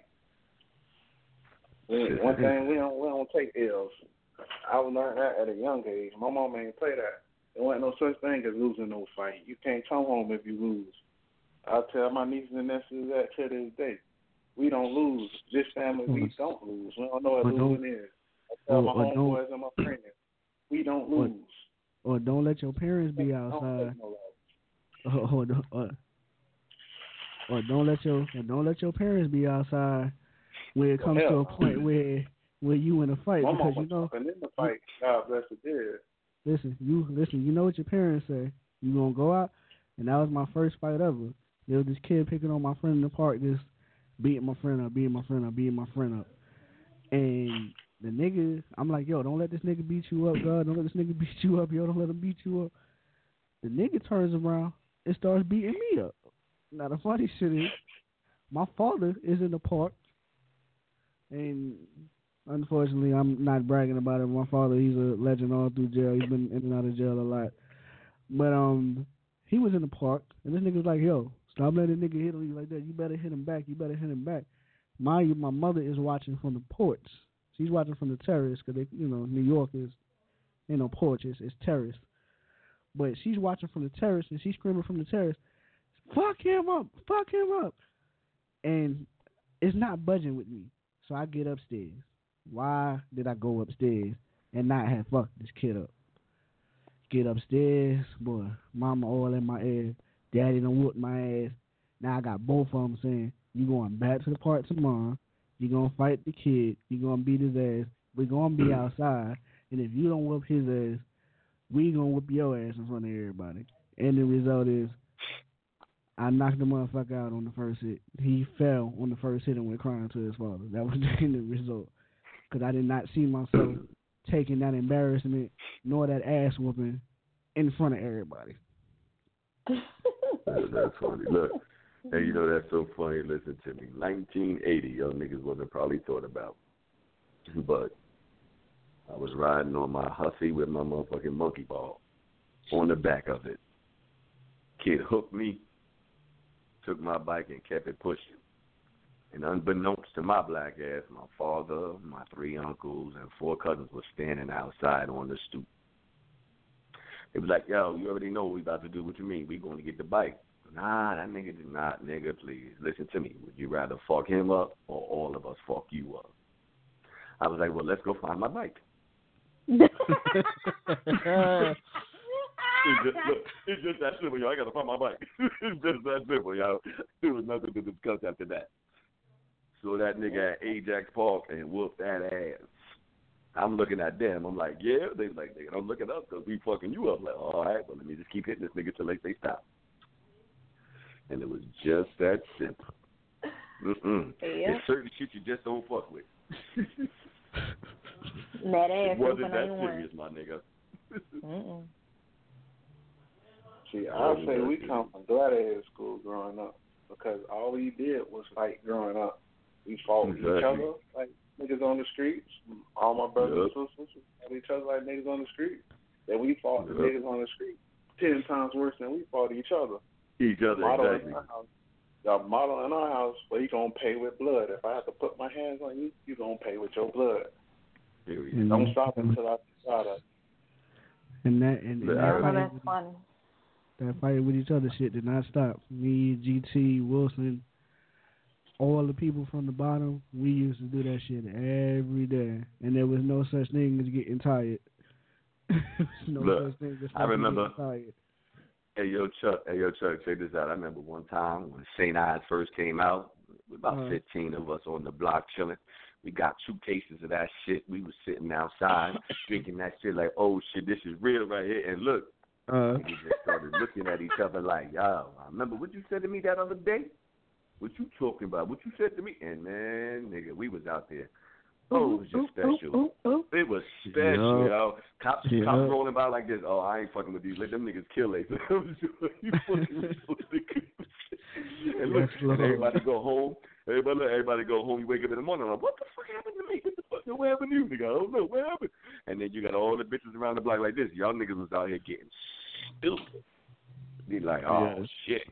We, one thing we don't we don't take L's. I was learned that at a young age. My mom ain't play that. There wasn't no such thing as losing no fight. You can't come home if you lose. I tell my nieces and nephews that to this day. We don't lose. This family, we don't lose. We don't know what But don't- losing is. I tell my or- or don't- homeboys and my friends, we don't lose. Or don't let your parents be outside. or, or, or, or don't let your don't let your parents be outside when it comes to a point where where you in a fight My because you know in the fight. God bless the dead. listen you listen you know what your parents say you gonna go out and that was my first fight ever there was this kid picking on my friend in the park just beating my friend up beating my friend up beating my friend up and the nigga I'm like yo don't let this nigga beat you up God don't let this nigga beat you up yo don't let him beat you up the nigga turns around and starts beating me up. Now the funny shit is, my father is in the park, and unfortunately, I'm not bragging about it. My father, he's a legend all through jail. He's been in and out of jail a lot, but um, he was in the park, and this nigga was like, "Yo, stop letting nigga hit on you like that. You better hit him back. You better hit him back." You, my mother is watching from the porch. She's watching from the terrace because they, you know, New York is, you know, porch. It's, it's terrace. But she's watching from the terrace and she's screaming from the terrace, "Fuck him up! Fuck him up!" And it's not budging with me. So I get upstairs. Why did I go upstairs and not have fucked this kid up? Get upstairs, boy. Mama all in my ear. Daddy done whooped my ass. Now I got both of them saying, "You going back to the park tomorrow? You gonna fight the kid? You're gonna beat his ass? We're gonna be mm. outside, and if you don't whoop his ass, we gonna whoop your ass in front of everybody." And the result is, I knocked the motherfucker out on the first hit. He fell on the first hit and went crying to his father. That was the end result. Because I did not see myself taking that embarrassment nor that ass whooping in front of everybody. That's funny. Look, hey, you know that's so funny. Listen to me. 1980, young niggas wasn't probably thought about, but I was riding on my hussy with my motherfucking monkey ball on the back of it. Kid hooked me, took my bike and kept it pushing. And unbeknownst to my black ass, my father, my three uncles, and four cousins were standing outside on the stoop. They was like, yo, you already know what we about to do. What you mean? We going to get the bike. Nah, that nigga did not, nigga, please. Listen to me. Would you rather fuck him up or all of us fuck you up? I was like, well, let's go find my bike. it's, just, look, it's just that simple, y'all. I gotta find my bike. it's just that simple, y'all. There was nothing to discuss after that. So that nigga at Ajax Park and whooped that ass. I'm looking at them. I'm like, yeah. They like, nigga, I'm looking up because we fucking you up. Like, all right, well, let me just keep hitting this nigga till they say stop. And it was just that simple. Mm-mm. Yeah. There's certain shit you just don't fuck with. That ass it wasn't that serious, my nigga. Mm-mm. See, I'll say we come from gladiator school growing up because all we did was fight growing up. We fought each other like niggas on the streets. All my brothers Yep. and sisters fought each other like niggas on the street. Then we fought the niggas on the street ten times worse than we fought each other. Each other, Model exactly. in our house. Y'all model in our house, well, you gonna pay with blood. If I have to put my hands on you, you gonna pay with your blood. Period. Don't stop until I decide it. And that and, and that, I fight, that's funny. that fight with each other shit did not stop. Me, GT, Wilson, all the people from the bottom, we used to do that shit every day, and there was no such thing as getting tired. no Look, such thing as I remember- getting tired. Hey yo, Chuck. Hey yo, Chuck. Check this out. I remember one time when St. Ides first came out. We about Uh-huh. fifteen of us on the block chilling. We got two cases of that shit. We was sitting outside drinking that shit like, oh shit, this is real right here. And look, Uh, we just started looking at each other like, yo, I remember what you said to me that other day. What you talking about? What you said to me? And man, nigga, we was out there. Oh, it was just special. It was special, Yeah. yo. Cops, Yeah. cops rolling by like this. Oh, I ain't fucking with these. Let them niggas kill they. you fucking with those niggas. and look, Yes, and everybody go home. Everybody, look, everybody go home. You wake up in the morning. Like, what the fuck happened to me? What the fuck? What happened to you, nigga? I don't know. What happened? And then you got all the bitches around the block like this. Y'all niggas was out here getting stupid. Be like, oh Yes. shit.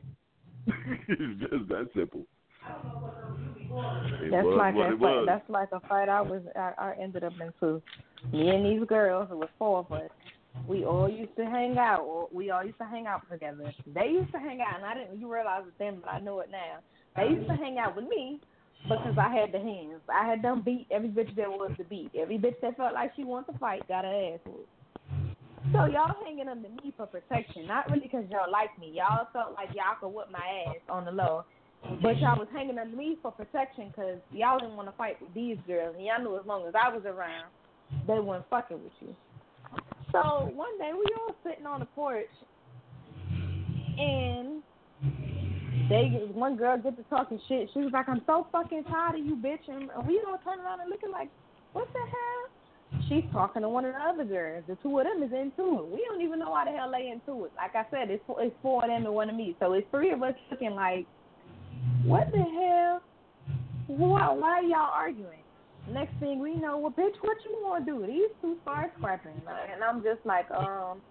it's just that simple. It That's was like a fight. was. That's like a fight I was I, I ended up into. Me and these girls, it was four of us. We all used to hang out. We all used to hang out together. They used to hang out, and I didn't. You realize it then, but I know it now. They used to hang out with me because I had the hands. I had them beat every bitch that was to beat. Every bitch that felt like she wanted to fight got her ass whooped. So y'all hanging under me for protection, not really because y'all like me. Y'all felt like y'all could whip my ass on the low, but y'all was hanging under me for protection because y'all didn't want to fight with these girls, and y'all knew as long as I was around, they weren't fucking with you. So one day we all sitting on the porch, and they one girl get to talking shit. She was like, "I'm so fucking tired of you, bitch," and we all turn around and looking like, "What the hell?" She's talking to one of the other girls. The two of them is into it. We don't even know why the hell they into it. Like I said, it's it's four of them and one of me. So it's three of us looking like, what the hell? Why, why y'all arguing? Next thing we know, well, bitch, what you want to do? These two start scrapping. And I'm just like, um,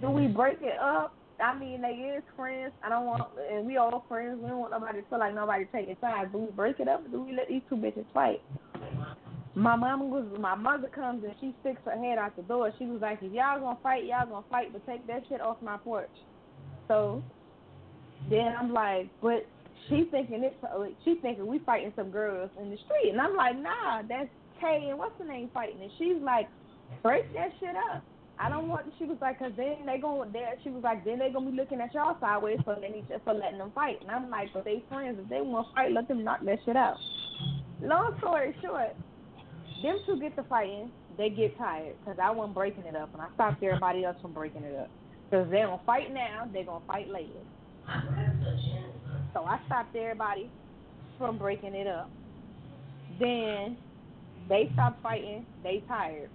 do we break it up? I mean, they is friends. I don't want, and we all friends. We don't want nobody to feel like nobody taking sides. Do we break it up do we let these two bitches fight? My mom was, my mother comes and she sticks her head out the door. She was like, if y'all gonna fight, y'all gonna fight, but take that shit off my porch. So then I'm like, but she thinking it's, she's thinking we fighting some girls in the street, and I'm like, nah, that's Kay and what's the name fighting, and she's like, break that shit up. I don't want. She was like, cause then they gonna there. She was like, then they gonna be looking at y'all sideways for letting for letting them fight, and I'm like, but they friends. If they want to fight, let them knock that shit out. Long story short, them two get to fighting. They get tired because I wasn't breaking it up, and I stopped everybody else from breaking it up. Because they don't fight now, they're gonna fight later. So I stopped everybody from breaking it up. Then they stopped fighting. They tired.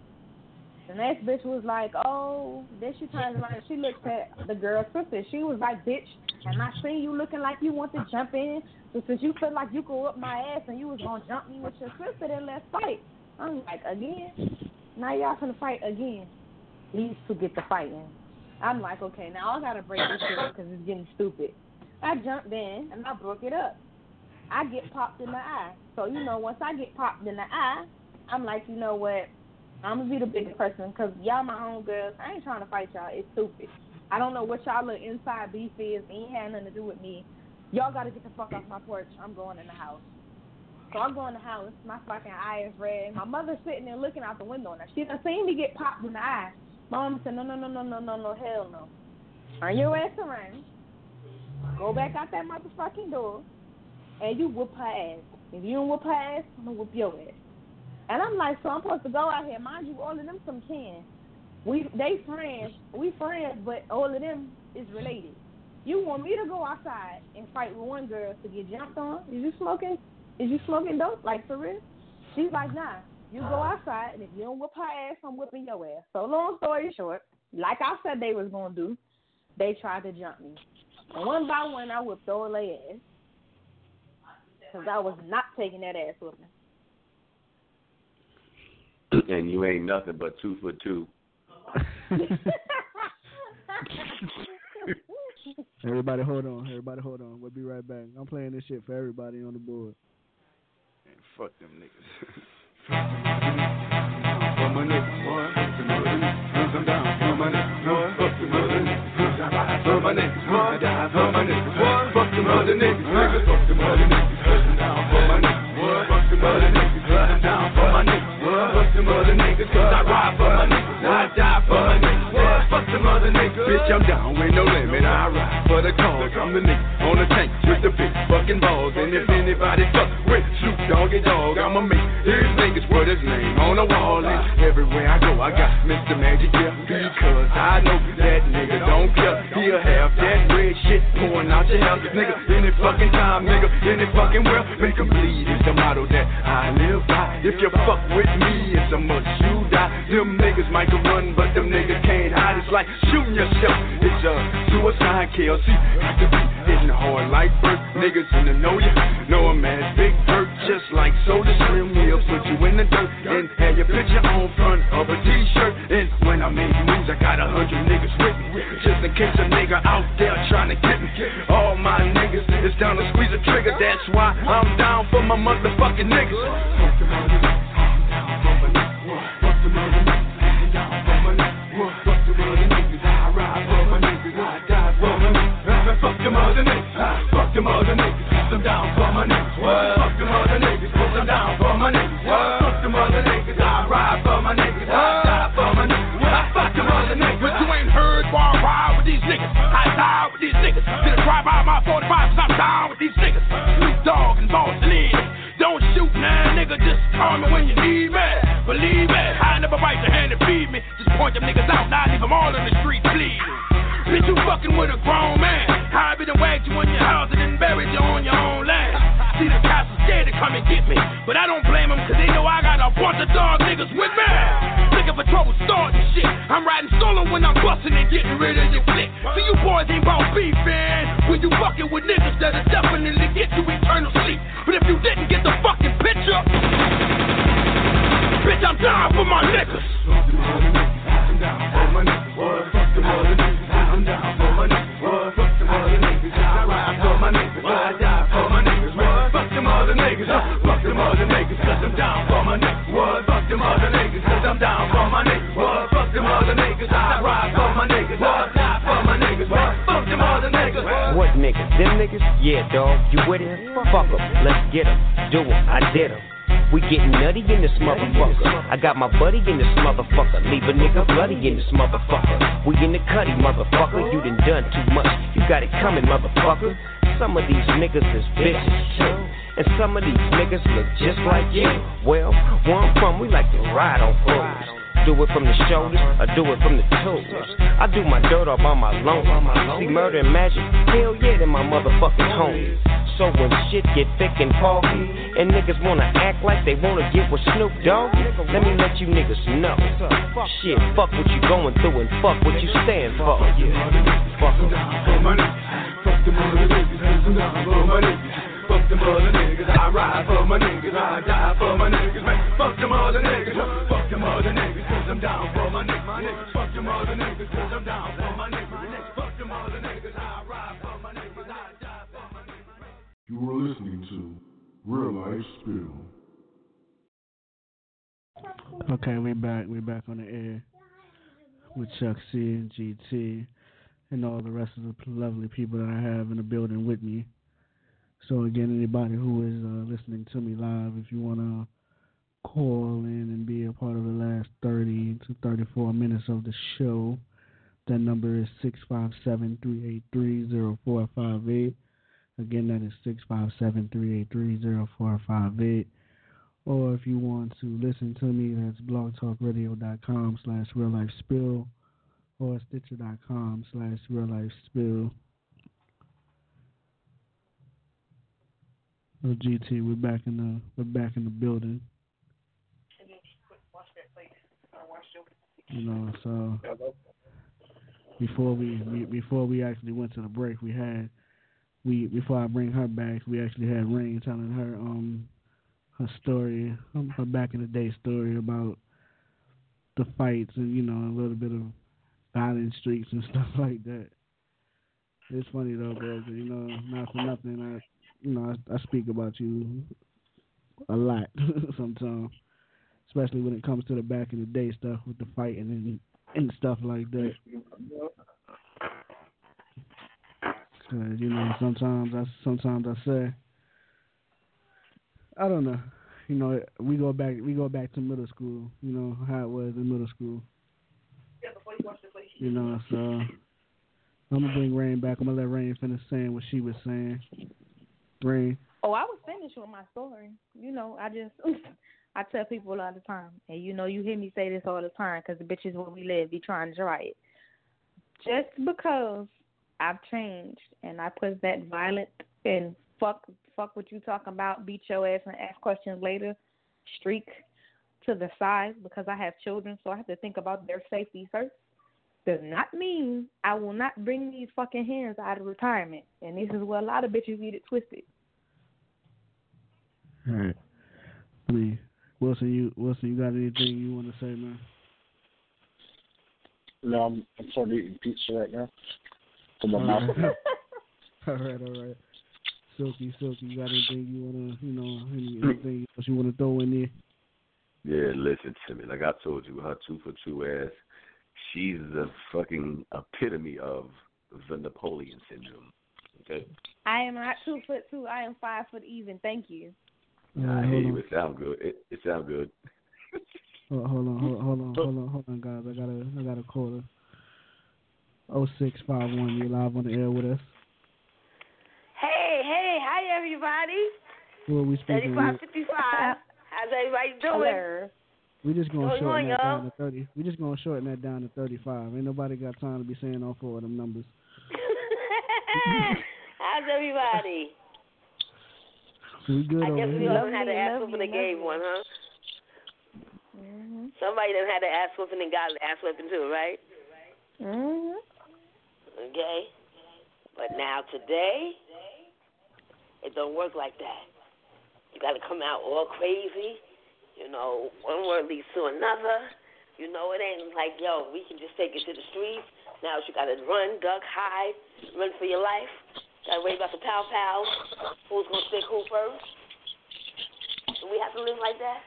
The next bitch was like, oh, then she turns around she looks at the girl's sister. She was like, bitch, and I seen you looking like you want to jump in. So since you feel like you could up my ass and you was to jump me with your sister, then let's fight. I'm like, again? Now y'all finna fight again. These two get to fighting. I'm like, okay, now I gotta break this shit because it's getting stupid. I jumped in and I broke it up. I get popped in the eye. So you know, once I get popped in the eye, I'm like, you know what? I'm gonna be the bigger person because y'all my own girls. I ain't trying to fight y'all. It's stupid. I don't know what y'all little inside beef is. It ain't had nothing to do with me. Y'all gotta get the fuck off my porch. I'm going in the house. So I go in the house. My fucking eye is red. My mother's sitting there looking out the window. Now she done seen me get popped in the eye. My mom said, no, no, no, no, no, no, no, hell no. Turn your ass around. Go back out that motherfucking door, and you whoop her ass. If you don't whoop her ass, I'm gonna whoop your ass. And I'm like, so I'm supposed to go out here. Mind you, all of them some kin. We they friends. We friends, but all of them is related. You want me to go outside and fight with one girl to get jumped on? Is you smoking? Is you smoking dope? Like for real? She's like, nah. You go outside, and if you don't whip her ass, I'm whipping your ass. So long story short, like I said they was gonna do, they tried to jump me. And one by one, I whipped all their ass because I was not taking that ass whipping. and you ain't nothing but two foot two. Everybody hold on. Everybody hold on. We'll be right back. I'm playing this shit for everybody on the board. And fuck them niggas. For my boy, I die for my boy, fuck them other niggas, fuck them other niggas. Cause I'm down for my niggas, boy, fuck for my boy, fuck them other niggas. Cause I ride for my niggas, I die for my niggas, fuck them other niggas. Bitch, I'm down with no limit. I ride for the cause. I'm the nigga on the tank with the big fucking balls. And if anybody fuck with Snoop Doggy Dogg, I'ma make his niggas put his name on the wall. And everywhere I go, I got Mr. Magic here because I know that nigga don't care. He'll have that red shit pouring out your house, nigga. Any fucking time, nigga. Any fucking well, make 'em bleed is the motto that I live by. If you fuck with me, it's a must you die. Them niggas might run, but them niggas can't hide. It's like shooting yourself. It's a suicide KLC. Got to be hitting hard like bird. Niggas in the know ya. Know a man, big hurt, just like Soulja Slim. We'll put you in the dirt and have your picture on front of a t-shirt. And when I make moves, I got a hundred niggas with me. Just in case a nigga out there trying to get me. All my niggas is down to squeeze a trigger. That's why I'm down for my motherfucking niggas. Them other niggas, fuck them other niggas, cause I'm down for my niggas. Fuck them other niggas, cause I'm down for my niggas. Fuck them other niggas, I ride for my niggas, I die for my niggas. Fuck them other niggas. But you ain't heard why I ride with these niggas. I die with these niggas. Get a drive by my 45 I'm down with these niggas. Snoop Dogg and Boss Lid. Don't shoot now, nigga. Just call me when you need me. Believe me, I never bite your hand and feed me. Just point them niggas out, now leave them all in the street bleeding. Bitch, you fucking with a grown man. I be done wagged you in your house and then buried you on your own land. See the cops are scared to come and get me. But I don't blame them, cause they know I got a bunch of dog niggas with me. Looking for trouble starting shit. I'm riding solo when I'm busting and getting rid of your clique. See, you boys ain't about beef, man. When you fucking with niggas that'll definitely get you eternal sleep. But if you didn't get the fucking picture, bitch, I'm down for my niggas. I'm down for my niggas. Fuck them other niggas. Niggas. Fuck them niggas. Them them them them them. What? Them? Yeah, dog. You with him? Fuck 'em. Let's get 'em. Do 'em. I did 'em. We getting nutty in this motherfucker. I got my buddy in this motherfucker. Leave a nigga bloody in this motherfucker. We in the cutty, motherfucker. You done done too much. You got it coming, motherfucker. Some of these niggas is bitches too. And some of these niggas look just like you. Well, where I'm from, we like to ride on fools. Do it from the shoulders, I do it from the toes. I do my dirt all by my loan. C-Murder and magic, hell yeah, they my motherfucking homies. So when shit get thick and foggy, and niggas wanna act like they wanna get with Snoop Dogg, let me let you niggas know. Shit, fuck what you going through and fuck what you stand for. yeah Fuck. Fuck them other niggas. I'm down for my niggas. Fuck them other niggas. I ride for my niggas. I die for my niggas. Man, fuck them other niggas. Fuck them other niggas. Cause I'm down for my niggas. Fuck them other niggas. Cause I'm down for my niggas. Fuck them other niggas. I ride for my niggas. I die for my niggas. You are listening to Real Life Spill. Okay, we back. We back on the air with Chuck C and GT and all the rest of the lovely people that I have in the building with me. So again, anybody who is uh, listening to me live, if you want to call in and be a part of the last 30 to 34 minutes of the show, that number is 657-383-0458. Again, that is 657-383-0458. Or if you want to listen to me, that's blogtalkradio.com slash real life spill or stitcher.com slash real life spill. Oh, GT, we're back in the we're back in the building. You know, so before we, we before we actually went to the break, we had we before I bring her back, we actually had Rain telling her um her story, um, her back in the day story about the fights and you know a little bit of violent streaks and stuff like that. It's funny though, bro. you know, not for nothing, I you know I, I speak about you a lot sometimes, especially when it comes to the back in the day stuff with the fighting and and stuff like that. Cause you know sometimes I sometimes I say I don't know. You know, we go back we go back to middle school. You know how it was in middle school. Yeah, before you, you know, so I'm gonna bring Rain back. I'm gonna let Rain finish saying what she was saying. Rain. Oh, I was finished with my story. You know, I just I tell people all the time, and you know, you hear me say this all the time because the bitches where we live be trying to try it. Just because I've changed and I put that violent and fuck fuck what you talking about, beat your ass and ask questions later, streak to the side because I have children, so I have to think about their safety first. Does not mean I will not bring these fucking hands out of retirement. And this is where a lot of bitches get it twisted. All right. I mean, Wilson, you Wilson, you got anything you want to say, man? No, I'm I'm sort of eating pizza right now. From my All mouth. right. all right, all right. Silky, Silky, you got anything you wanna, you know, anything else you wanna throw in there? Yeah, listen to me. Like I told you, her two for two ass, she's the fucking epitome of the Napoleon syndrome. Okay? I am not two foot two. I am five foot even. Thank you. I hear you. It sound good. It, it sound good. Hold, hold on, hold, hold on, hold on, hold on, guys. I gotta, I gotta call her. Oh six five one. You're live on the air with us. Hey, hey, hi everybody. Who are we speaking Thirty-five with? fifty-five. How's everybody doing? We just gonna What's shorten going that on, down to thirty. We just gonna shorten that down to thirty-five. Ain't nobody got time to be saying all four of them numbers. How's everybody? We good I over guess we here. all had to ask whooping and gave one, huh? Mm-hmm. Somebody done had the ass whooping and got the ass whipping too, right? Mhm. Okay. But now today, it don't work like that. You got to come out all crazy. You know, one word leads to another. You know, it ain't like, yo, we can just take it to the streets. Now you got to run, duck, hide, run for your life. Got to worry about the pow pows. Who's going to stick who first? Do we have to live like that?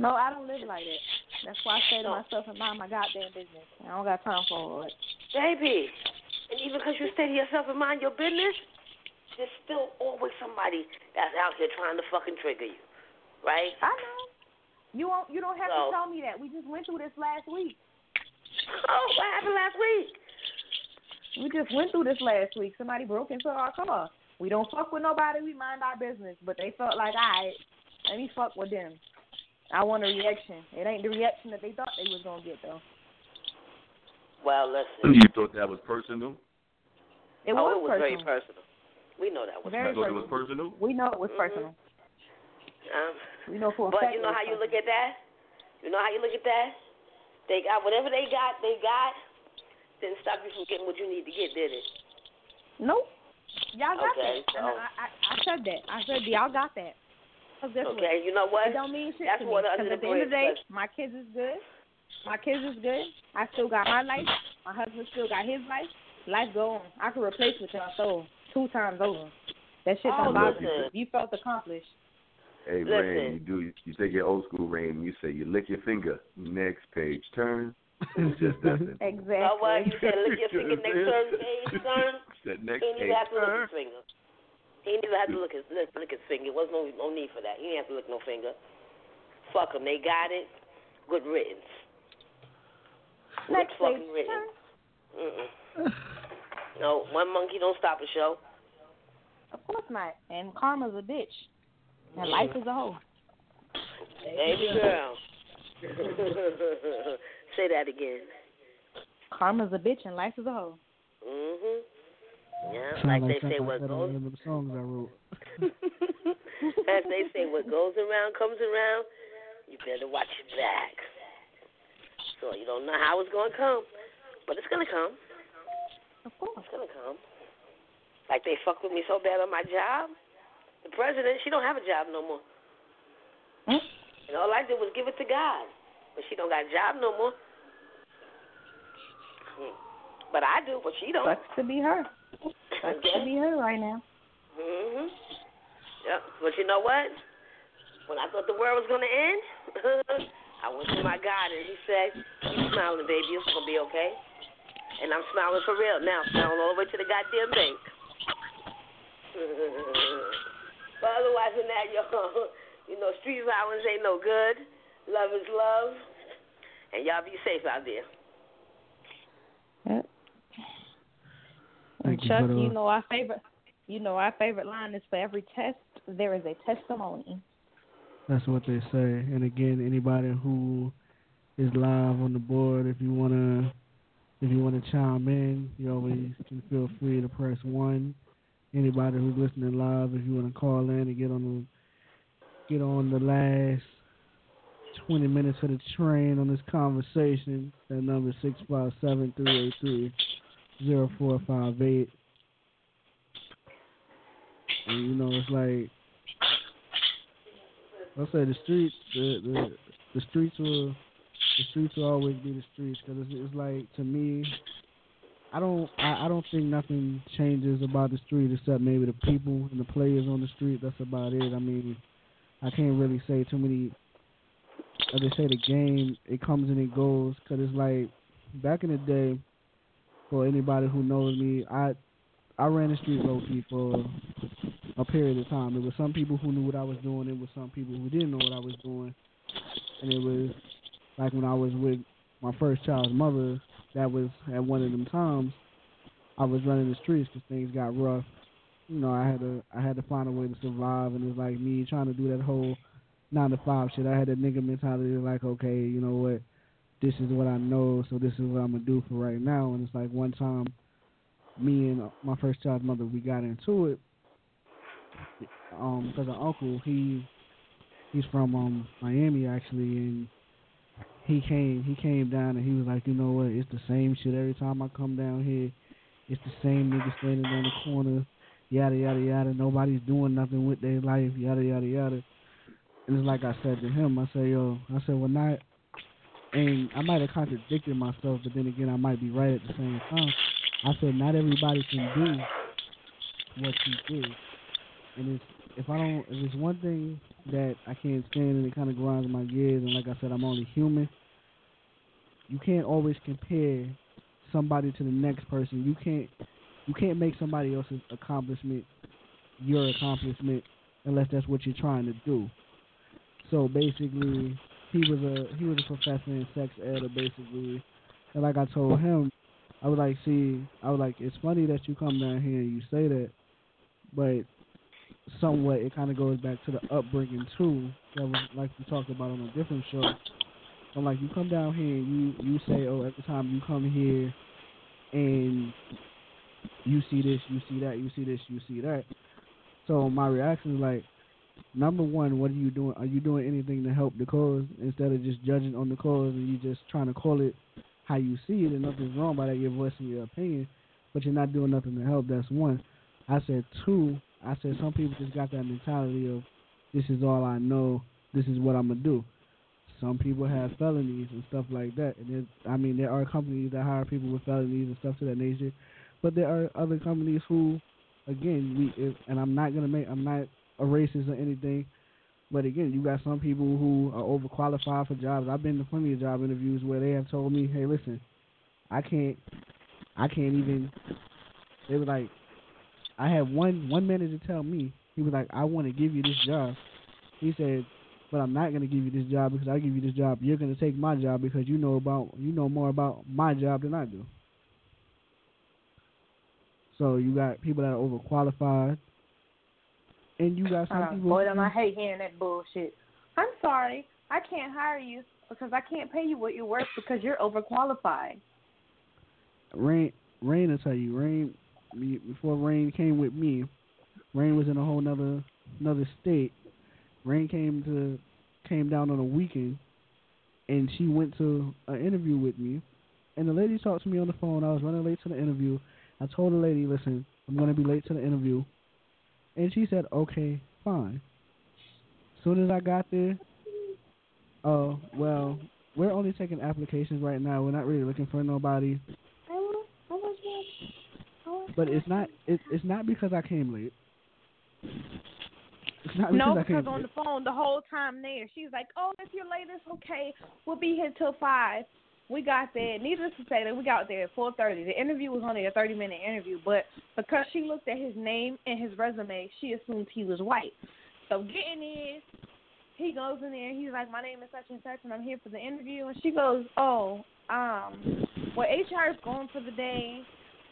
No, I don't live like that. That's why I say to myself and mind my goddamn business. I don't got time for all that. Baby, and even because you stay to yourself and mind your business, there's still always somebody that's out here trying to fucking trigger you, right? I know. You won't. You don't have So- to tell me that. We just went through this last week. Oh, what happened last week? We just went through this last week. Somebody broke into our car. We don't fuck with nobody. We mind our business. But they felt like, all right, let me fuck with them. I want a reaction. It ain't the reaction that they thought they was gonna get though. Well, listen. You thought that was personal? It oh, was it was personal. very personal. We know that was Very you personal. it was personal? We know it was personal. Mm-hmm. Um, We know for a but you know how you look at that? You know how you look at that? They got whatever they got, they got. Didn't stop you from getting what you need to get, did it? Nope. Y'all got Okay, that. So- I, I, I said that. I said y'all got that. 'Cause guess what? Okay, you know what? It don't mean shit That's to me. water 'Cause under at the end of the day, my kids is good. My kids is good. I still got my life. My husband still got his life. Life go on. I could replace with y'all so two times over. That shit Oh, done bothered listen. you. You felt accomplished. Hey, Listen. Rain, you do you take your old school Rain and you say you lick your finger, next page turn. It's just that simple. Exactly. You know what? You said lick your finger next turn, page turn. That He didn't even have to look turn. his finger. He didn't even have to look his lick, lick his finger. There was no no need for that. He didn't have to lick no finger. Fuck them. They got it. Good riddance. Good Next fucking page riddance. Mm-mm. No, one monkey don't stop a show. Of course not. And karma's a bitch. And life is a hoe. Baby girl. Say that again. Karma's a bitch and life is a hoe. Mhm. Yeah, Sound like like they say, what goes the songs I wrote. as they say, what goes around comes around. You better watch your back. So you don't know how it's gonna come, but it's gonna come. Of course, it's gonna come. Like they fuck with me so bad on my job. The president, she don't have a job no more. Hmm? And all I did was give it to God, but she don't got a job no more. Hmm. But I do, but she don't. Sucks to be her. Sucks to be her right now. Mhm. Yep. But you know what? When I thought the world was gonna end, I went to my God and He said, "Keep smiling, baby. It's gonna be okay." And I'm smiling for real now. Smiling all the way to the goddamn bank. but otherwise than that, yo, you know, street violence ain't no good. Love is love, and y'all be safe out there. Yep. Thank you Chuck, for you know our favorite. You know our favorite line is for every test there is a testimony. That's what they say. And again, anybody who is live on the board, if you wanna, if you wanna chime in, you always can feel free to press one. Anybody who's listening live, if you wanna call in and get on the, get on the last twenty minutes of the train on this conversation, that number six five seven three eight three zero four five eight. And you know, it's like I say the streets, the the the streets will the streets will always be the streets because it's, it's like to me, I don't I, I don't think nothing changes about the street except maybe the people and the players on the street. That's about it. I mean, I can't really say too many. As they say, the game it comes and it goes because it's like back in the day. For anybody who knows me, I I ran the street low key for a period of time. There was some people who knew what I was doing. There was some people who didn't know what I was doing. And it was like when I was with my first child's mother. That was at one of them times. I was running the streets because things got rough. You know, I had to I had to find a way to survive, and it's like me trying to do that whole nine to five shit. I had that nigga mentality, like, okay, you know what, this is what I know, so this is what I'm gonna do for right now. And it's like one time, me and my first child's mother, we got into it, um, because our uncle he he's from um Miami actually, and he came he came down and he was like, you know what, it's the same shit every time I come down here. It's the same nigga standing on the corner, yada yada yada. Nobody's doing nothing with their life, yada yada yada. And it's like I said to him, I said, yo, I said, well not, and I might have contradicted myself, but then again, I might be right at the same time. I said, not everybody can do what you do, and it's if I don't, if it's one thing that I can't stand and it kind of grinds my gears, and like I said, I'm only human. You can't always compare somebody to the next person. You can't, you can't make somebody else's accomplishment your accomplishment unless that's what you're trying to do. So basically, he was a he was a professor in sex ed, basically, and like I told him, I was like, see, I was like, it's funny that you come down here and you say that, but somewhat it kind of goes back to the upbringing too. That was like we talked about on a different show. I'm like, you come down here and you you say, oh, every time you come here and you see this, you see that, you see this, you see that. So my reaction is like, number one, what are you doing? Are you doing anything to help the cause instead of just judging on the cause and you just trying to call it how you see it and nothing's wrong by that, you're voicing your opinion, but you're not doing nothing to help. That's one. I said two. I said some people just got that mentality of this is all I know, this is what I'm gonna do. Some people have felonies and stuff like that, and I mean there are companies that hire people with felonies and stuff to that nature, but there are other companies who again, we if, and I'm not gonna make I'm not a racist or anything, but again, you got some people who are overqualified for jobs. I've been to plenty of job interviews where they have told me, "Hey, listen, I can't, I can't even." They were like, I had one one manager tell me he was like, "I want to give you this job." He said, "But I'm not going to give you this job because I give you this job. You're going to take my job because you know about you know more about my job than I do." So you got people that are overqualified, and you got some Uh, people. boy, them I hate hearing that bullshit. I'm sorry, I can't hire you because I can't pay you what you're worth because you're overqualified. Rain, Rain, will tell you, Rain. Me- Before Rain came with me, Rain was in a whole nother another state. Rain came to came down on a weekend, and she went to an interview with me. And the lady talked to me on the phone. I was running late to the interview. I told the lady, "Listen, I'm going to be late to the interview," and she said, "Okay, fine." soon as I got there, oh well, we're only taking applications right now. We're not really looking for nobody. But it's not it, it's not because I came late. It's not No, because I because came on late. the phone the whole time there, she's like, "Oh, if you're late, it's okay. We'll be here till five. We got there. Needless to say, that we got there at four thirty. The interview was only a thirty minute interview, but because she looked at his name and his resume, she assumed he was white. So getting in, he goes in there. He's like, "My name is such and such, and I'm here for the interview." And she goes, "Oh, um, well, HR is going for the day.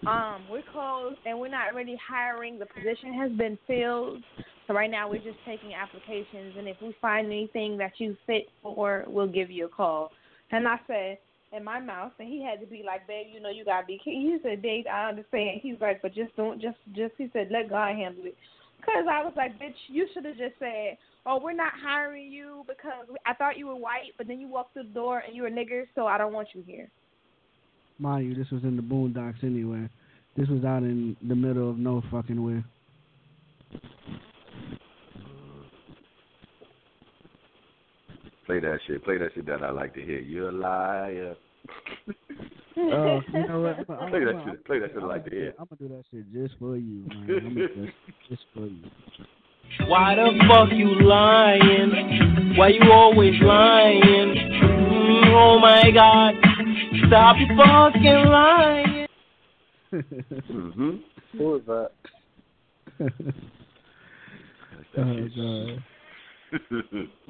Um, we're closed, and we're not really hiring. The position has been filled." So right now we're just taking applications, and if we find anything that you fit for, we'll give you a call. And I said in my mouth, and he had to be like, "Babe, you know you gotta be." He said, "Dave, I understand." He's like, "But just don't, just, just." He said, "Let God handle it." Cause I was like, "Bitch, you should have just said." Oh, we're not hiring you because I thought you were white, but then you walked through the door and you were nigger, so I don't want you here. Mind you, this was in the boondocks anyway. This was out in the middle of no fucking where. Play that shit. Play that shit that I like to hear. You're a liar. Uh, you know what? I'm, I'm, Play that I'm, shit. Play that shit I like to hear. I'm gonna do that shit just for you, man. I'm gonna do just for you. Why the fuck you lying? Why you always lying? Oh my god. Stop fucking lying. mm-hmm. Who is that? oh god.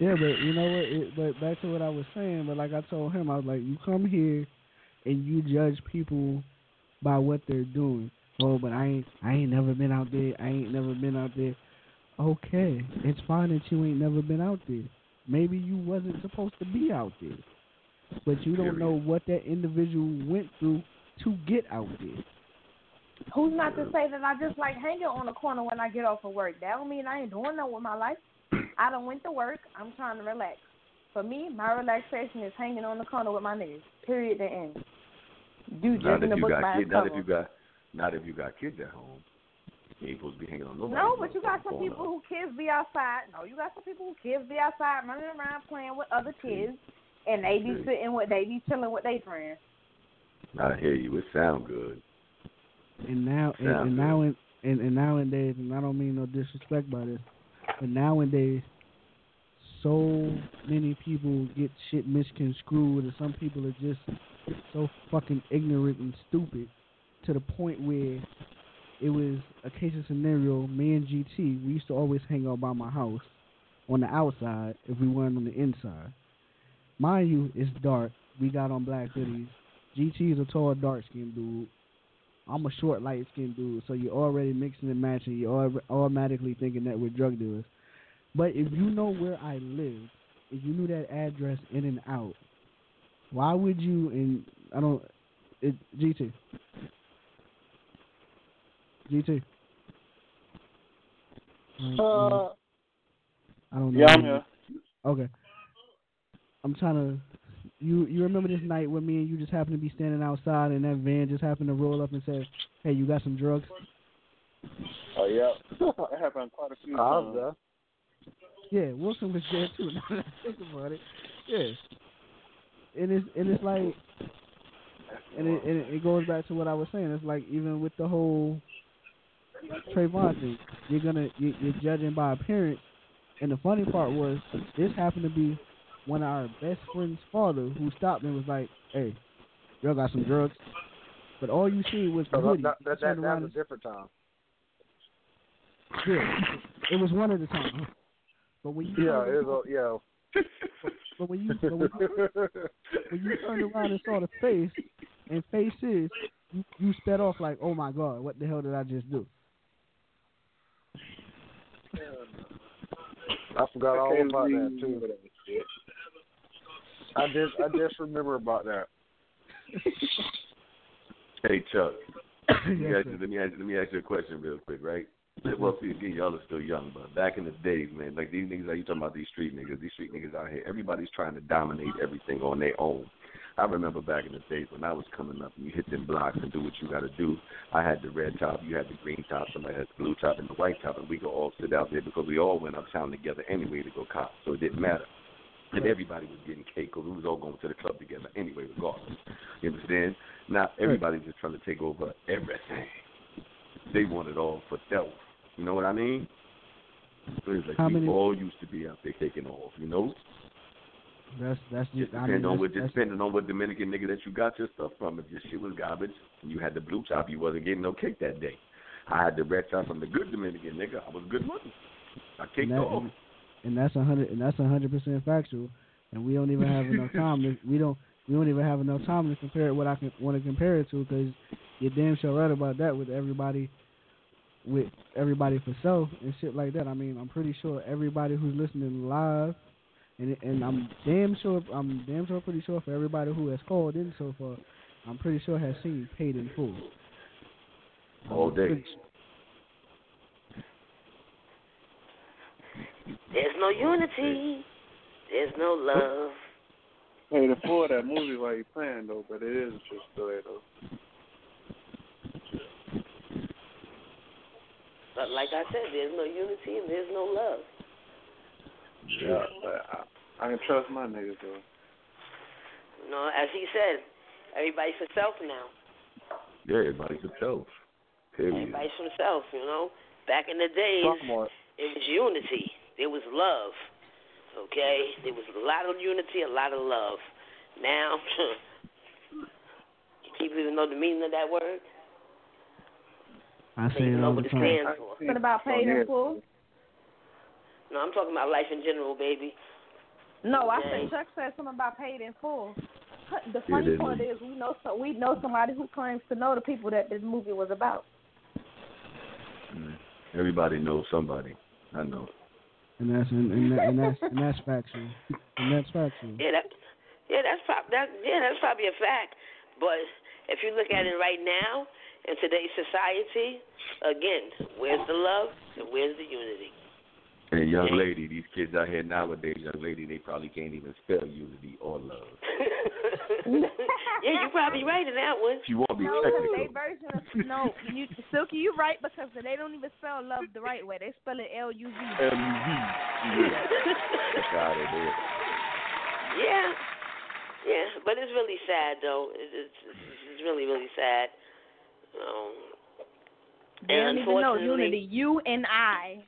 Yeah, but you know what? It, but back to what I was saying. But like I told him, I was like, you come here and you judge people by what they're doing. Oh, but I ain't, I ain't never been out there. I ain't never been out there. Okay, it's fine that you ain't never been out there. Maybe you wasn't supposed to be out there, but you don't know what that individual went through to get out there. Who's not to say that I just like hanging on the corner when I get off of work? That don't mean I ain't doing nothing with my life. I don't went to work. I'm trying to relax. For me, my relaxation is hanging on the corner with my niggas. Period. The end. Dude, not drinking if the you book got by kids. his Not if cover. you got. Not if you got kids at home. You ain't supposed to be hanging on nobody. No, but you got some people who kids be outside. No, you got some people who kids be outside running around playing with other kids, and they be See. sitting with they be chilling with their friends. I hear you. It sound good. And now, and, Sounds and now, in, and, and nowadays, and I don't mean no disrespect by this, but nowadays, so many people get shit misconstrued, and some people are just so fucking ignorant and stupid to the point where it was a case of scenario. Me and GT, we used to always hang out by my house on the outside if we weren't on the inside. Mind you, it's dark. We got on black hoodies. GT is a tall, dark skinned dude. I'm a short, light skinned dude, so you're already mixing and matching. You're al- automatically thinking that we're drug dealers. But if you know where I live, if you knew that address in and out, why would you? And I don't. It GT. GT. Uh, I don't know. yeah, I'm here. Okay. I'm trying to. You you remember this night when me and you just happened to be standing outside and that van just happened to roll up and say, "Hey, you got some drugs?" Oh yeah, it happened quite a few I was times. there. Yeah, Wilson was there too. Now that I think about it, yeah. And it's and it's like and it, and it goes back to what I was saying. It's like even with the whole Trayvon thing, you're gonna you, you're judging by appearance. And the funny part was this happened to be one of our best friend's father who stopped and was like, "Hey, y'all got some drugs." But all you see was the hoodie. that, that, that, that was a different time. yeah, it was one at a time. But when you Yeah, it was. a- Yeah. but when you but when you, when you turned around and saw the face and faces, you, you sped off like, "Oh my God, what the hell did I just do?" I forgot all about that believe too. that shit. I just I just remember about that. Hey Chuck, let me, Yes, ask you, let me ask you, let me ask you a question real quick, right? Well, see, again, y'all are still young, but back in the days, man, like these niggas, like you talking about these street niggas, these street niggas out here, everybody's trying to dominate everything on their own. I remember back in the days when I was coming up and you hit them blocks and do what you got to do. I had the red top, you had the green top, somebody had the blue top and the white top, and we could all sit out there because we all went uptown together anyway to go cop, so it didn't matter. And everybody was getting cake because we was all going to the club together anyway, regardless. You understand? Now everybody's just trying to take over everything. They want it all for self. You know what I mean? It's like How we many- all used to be out there taking off. You know, That's that's just just I depending mean, on what just depending on what Dominican nigga that you got your stuff from. If your shit was garbage and you had the blue top, you wasn't getting no cake that day. I had the red top from the good Dominican nigga. I was good money. I kicked and, that, off. and, and that's a hundred and that's a hundred percent factual. And we don't even have enough time. To, we don't we don't even have enough time to compare it what I can want to compare it to because you're damn sure right about that with everybody with everybody for self and shit like that. I mean, I'm pretty sure everybody who's listening live, and and I'm damn sure I'm damn sure pretty sure for everybody who has called in so far, I'm pretty sure has seen paid in full. All I'm day. pretty- There's no unity. There's no love. Hey, the four of that movie while you playing though, but it is a true story though. But like I said, there's no unity and there's no love. Yeah, but I, I can trust my niggas though. You know, as he said, everybody's himself now. Yeah, everybody for self. Period. Everybody's himself. You know, back in the days, it was unity. There was love. Okay, there was a lot of unity, a lot of love. Now, people even know the meaning of that word. I They say it know all what the it time. stands for. What about oh, paid in full? No, I'm talking about life in general, baby. No, I Okay. said Chuck said something about paid in full. The funny part do. is we know so we know somebody who claims to know the people that this movie was about. Mm. Everybody knows somebody. I know. And that's and, and, that, and that's and that's factual. And that's factual. Yeah, that, yeah, that's prob- that, yeah, that's probably a fact. But if you look at it right now in today's society, again, where's the love and where's the unity? And young lady, these kids out here nowadays, young lady, they probably can't even spell unity or love. yeah, you're probably right in that one. She won't be No, because technical. they version of no, you Silky, you're right because they don't even spell love the right way. They spell it L U V. L-U-V. That's how they do. Yeah, yeah, but it's really sad though. It's it's, it's really really sad. Um, They don't and even know unfortunately- unity. You and I,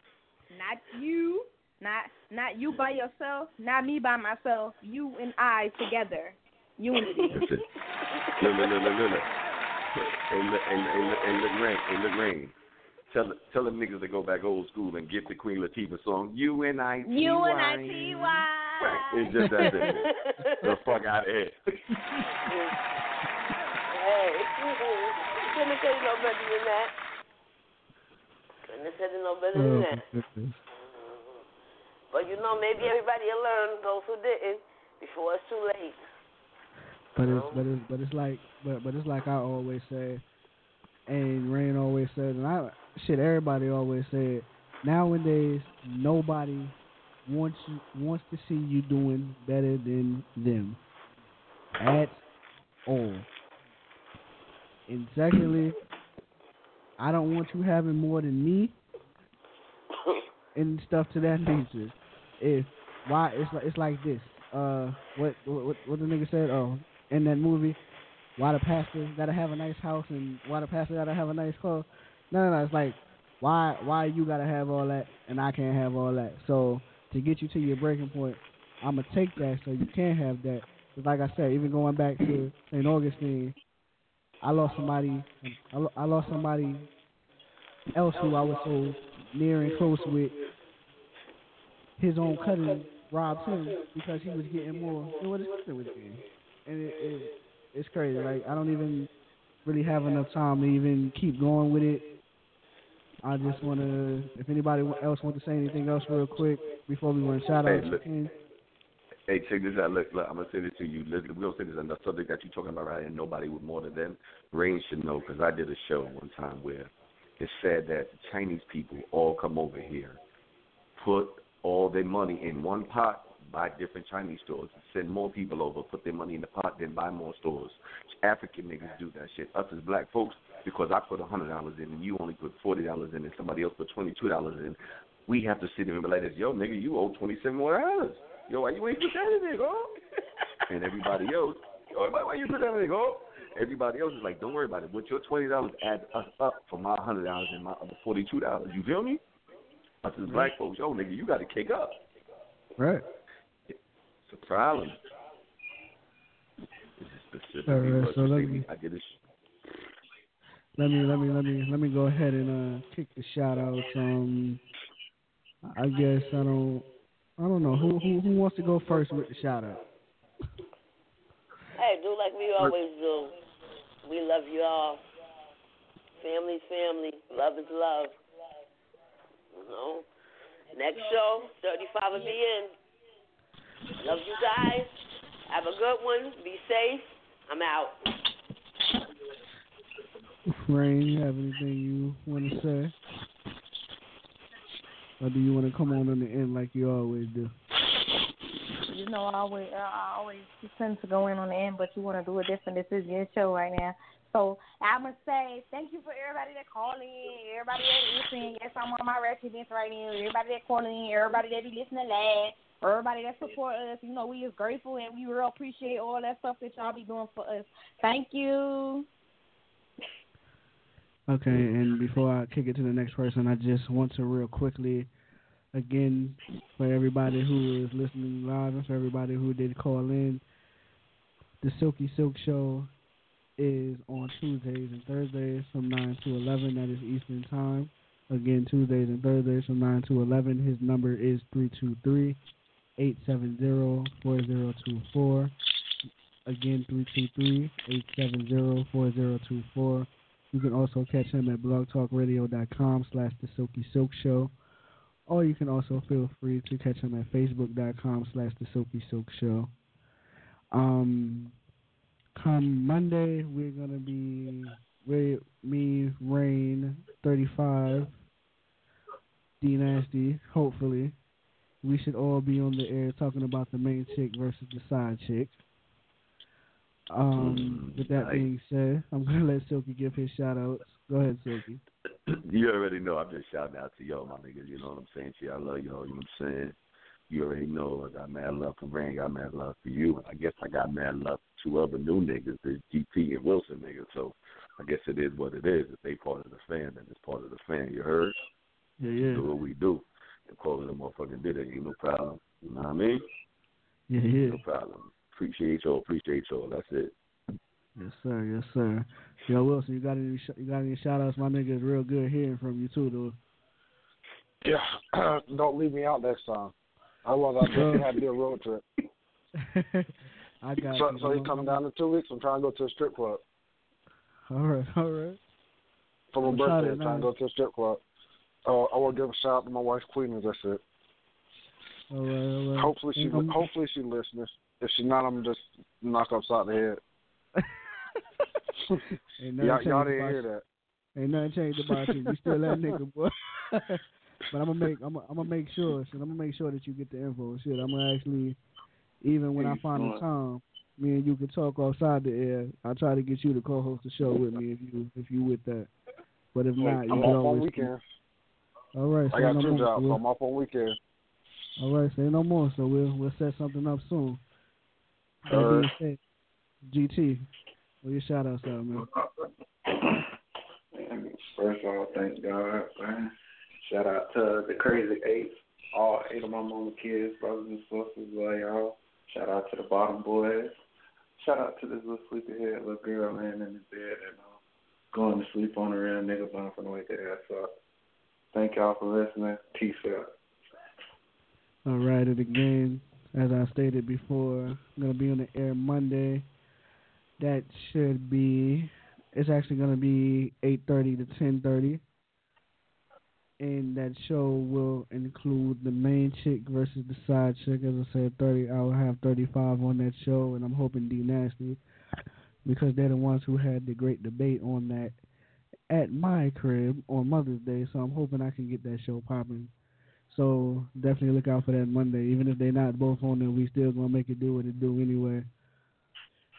not you, not not you by yourself, not me by myself. You and I together. Unity. That's it. Look, look, look, look, look, look. Hey, look, hey, hey, look, hey, look, Rain, hey, look, Rain. Tell, tell them niggas to go back old school and get the Queen Latifah song, U N I T Y. U and I. You and I T Y. It's just that simple. the fuck out of here. Hey, couldn't said no better than that. Couldn't have said it no better than that. But you know, maybe everybody will learn. Those who didn't, before it's too late. But it's but it's but it's like but but it's like I always say, and Rain always said, and I shit everybody always said. Nowadays, nobody wants you, wants to see you doing better than them at all. And secondly, I don't want you having more than me and stuff to that nature. If why it's like it's like this. Uh, what what what the nigga said? Oh, in that movie, why the pastor gotta have a nice house and why the pastor gotta have a nice car. No, no, no. It's like why why you gotta have all that and I can't have all that. So to get you to your breaking point, I'm gonna take that so you can have that. Like I said, even going back to St. Augustine, I lost somebody. I lo- I lost somebody else who I was so near and close with. His own cousin robbed him because he was getting more than what his cousin was getting, and it, it it's crazy. Like I don't even really have enough time to even keep going with it. I just want to, if anybody else want to say anything else real quick before we run shout Hey, out. look. Hey, check this out. Look, look, I'm gonna say this to you. Listen, we're gonna say this on the subject that you're talking about right. And nobody with more than them. Rain should know because I did a show one time where it said that the Chinese people all come over here, put all their money in one pot, buy different Chinese stores, send more people over, put their money in the pot, then buy more stores. African niggas do that shit. Us as black folks, because I put a hundred dollars in and you only put forty dollars in and somebody else put twenty two dollars in, we have to sit there and be like yo nigga, you owe twenty seven more dollars. Yo, why you ain't put that in there, go? and everybody else, yo, why, why you put that in there, go? Everybody else is like, don't worry about it. But your twenty dollars adds us up for my hundred dollars and my other forty two dollars. You feel me? Us as black folks, yo nigga, you got to kick up. Right. It's a problem. It's specifically All right, so let me- I get it. Let me let me let me let me go ahead and uh kick the shout outs. Um I guess I don't I don't know who who who wants to go first with the shout out. Hey, do like we always do. We love you all. Family's family. Love is love. You know. Next show, 35 will be in. Love you guys. Have a good one. Be safe. I'm out. Rain, you have anything you want to say? Or do you want to come on in the end like you always do? You know, I always, I always tend to go in on the end, but you want to do it different. This is your show right now. So I'm to say thank you for everybody that called in, everybody that listening. Yes, I'm on my residence right now. Everybody that called in, everybody that be listening live, everybody that support us. You know, we is grateful and we real appreciate all that stuff that y'all be doing for us. Thank you. Okay, and before I kick it to the next person, I just want to real quickly, again, for everybody who is listening live and for everybody who did call in, the Silky Silk Show is on Tuesdays and Thursdays from 9 to 11. That is Eastern Time. Again, Tuesdays and Thursdays from 9 to 11. His number is 323 870 4024. Again, 323 870 4024. You can also catch him at blogtalkradio.com slash the Silky Silk Show. Or you can also feel free to catch him at facebook.com slash the Silky Silk Show. Um, come Monday, we're going to be with me, Rain, 35, D Nasty, hopefully. We should all be on the air talking about the main chick versus the side chick. Um, with that being said, I'm gonna let Silky give his shout outs. Go ahead, Silky. you already know I'm just shouting out to y'all, my niggas. You know what I'm saying? You, I love y'all. You know what I'm saying? You already know I got mad love for Rain, got mad love for you. I guess I got mad love for two other new niggas, the GT and Wilson niggas. So I guess it is what it is. If they part of the fan, then it's part of the fan. You heard? Yeah, yeah. Do what we do. And call it a motherfucking did it. Ain't no problem. You know what I mean? Yeah, yeah. No problem. Appreciate y'all. Appreciate y'all. That's it. Yes, sir. Yes, sir. Yo, Wilson, you got any sh- you got any shout outs? My nigga is real good hearing from you too, dude. Yeah, don't leave me out next time. Otherwise, I'll definitely have to do a road trip. though. I got So, you. so he's coming down in two weeks. I'm trying to go to a strip club All right, all right. for my I'm birthday. to I'm trying to go to a strip club. Uh, I want to give a shout out to my wife, Queen, and that's it. All right, all right. Hopefully she, Ain't hopefully she listens. If she's not, I'm just knock upside the head. Ain't nothing Y'all, y'all didn't hear that. Ain't nothing changed about you. You still that nigga, boy. but I'm gonna make I'm gonna, I'm gonna make sure. Shit, I'm gonna make sure that you get the info. Shit, I'm gonna actually, even when I find the time, me and you can talk outside the air. I'll try to get you to co-host the show with me if you if you with that. But if not, you I'm can off on always. weekends. All right, I got no two more. jobs, so We'll- I'm off on weekends. all right, say no more. So we'll we'll set something up soon. That Alright. being said, GT, Well, your shout outs out, man. Man, first of all, thank God, man. Shout out to the Crazy Eight, all eight of my mama kids, brothers and sisters, love y'all. Shout out to the bottom boys. Shout out to this little sleepyhead little girl laying in the bed and uh, going to sleep on a real nigga bum from the wake their ass up. Thank y'all for listening. Peace out. All right, and again, as I stated before, I'm gonna be on the air Monday. That should be. It's actually gonna be 8:30 to 10:30, and that show will include the main chick versus the side chick. As I said, 30. I will have 35 on that show, and I'm hoping D Nasty, because they're the ones who had the great debate on that at my crib on Mother's Day. So I'm hoping I can get that show popping. So definitely look out for that Monday. Even if they're not both on there, we still gonna make it do what it do anyway.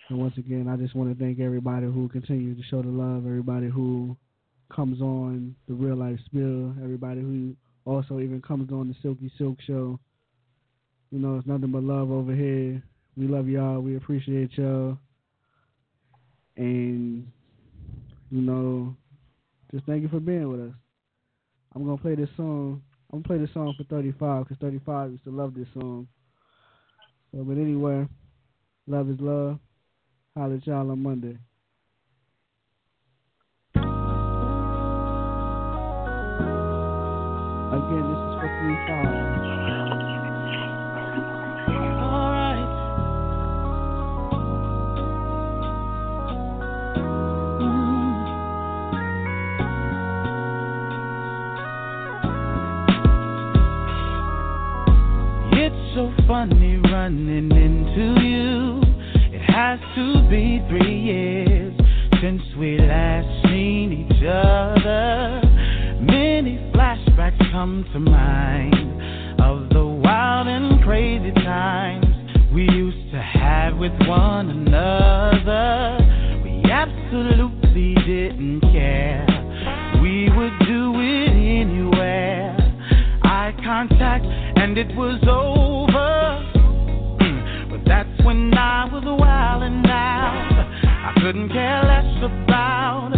And once again, I just want to thank everybody who continues to show the love, everybody who comes on the Real Life Spill, everybody who also even comes on the Silky Silk Show. You know, it's nothing but love over here. We love y'all. We appreciate y'all. And, you know, just thank you for being with us. I'm going to play this song. I'm gonna play this song for 35 because 35 used to love this song. So, but anyway, love is love. Holla at y'all on Monday. Again, this is for 35. So funny running into you. It has to be three years since we last seen each other. Many flashbacks come to mind of the wild and crazy times we used to have with one another. We absolutely didn't care. We would do it anywhere. Eye contact, and it was over. But that's when I was wild and out. I couldn't care less about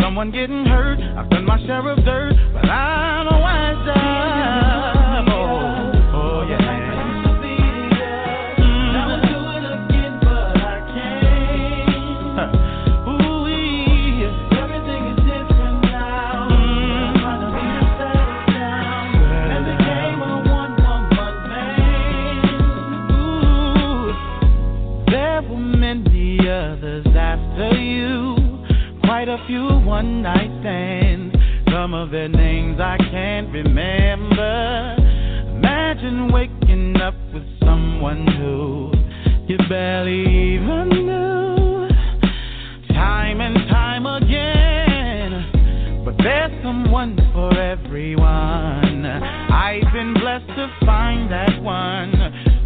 someone getting hurt. I've done my share of dirt, but I'm wiser. Others after you, quite a few one night stands. Some of their names I can't remember. Imagine waking up with someone who you barely even knew. Time and time again, but there's someone for everyone. I've been blessed to find that one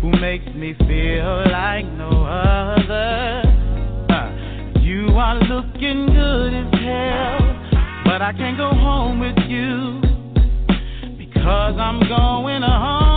who makes me feel like no other. You are looking good as hell, but I can't go home with you because I'm going home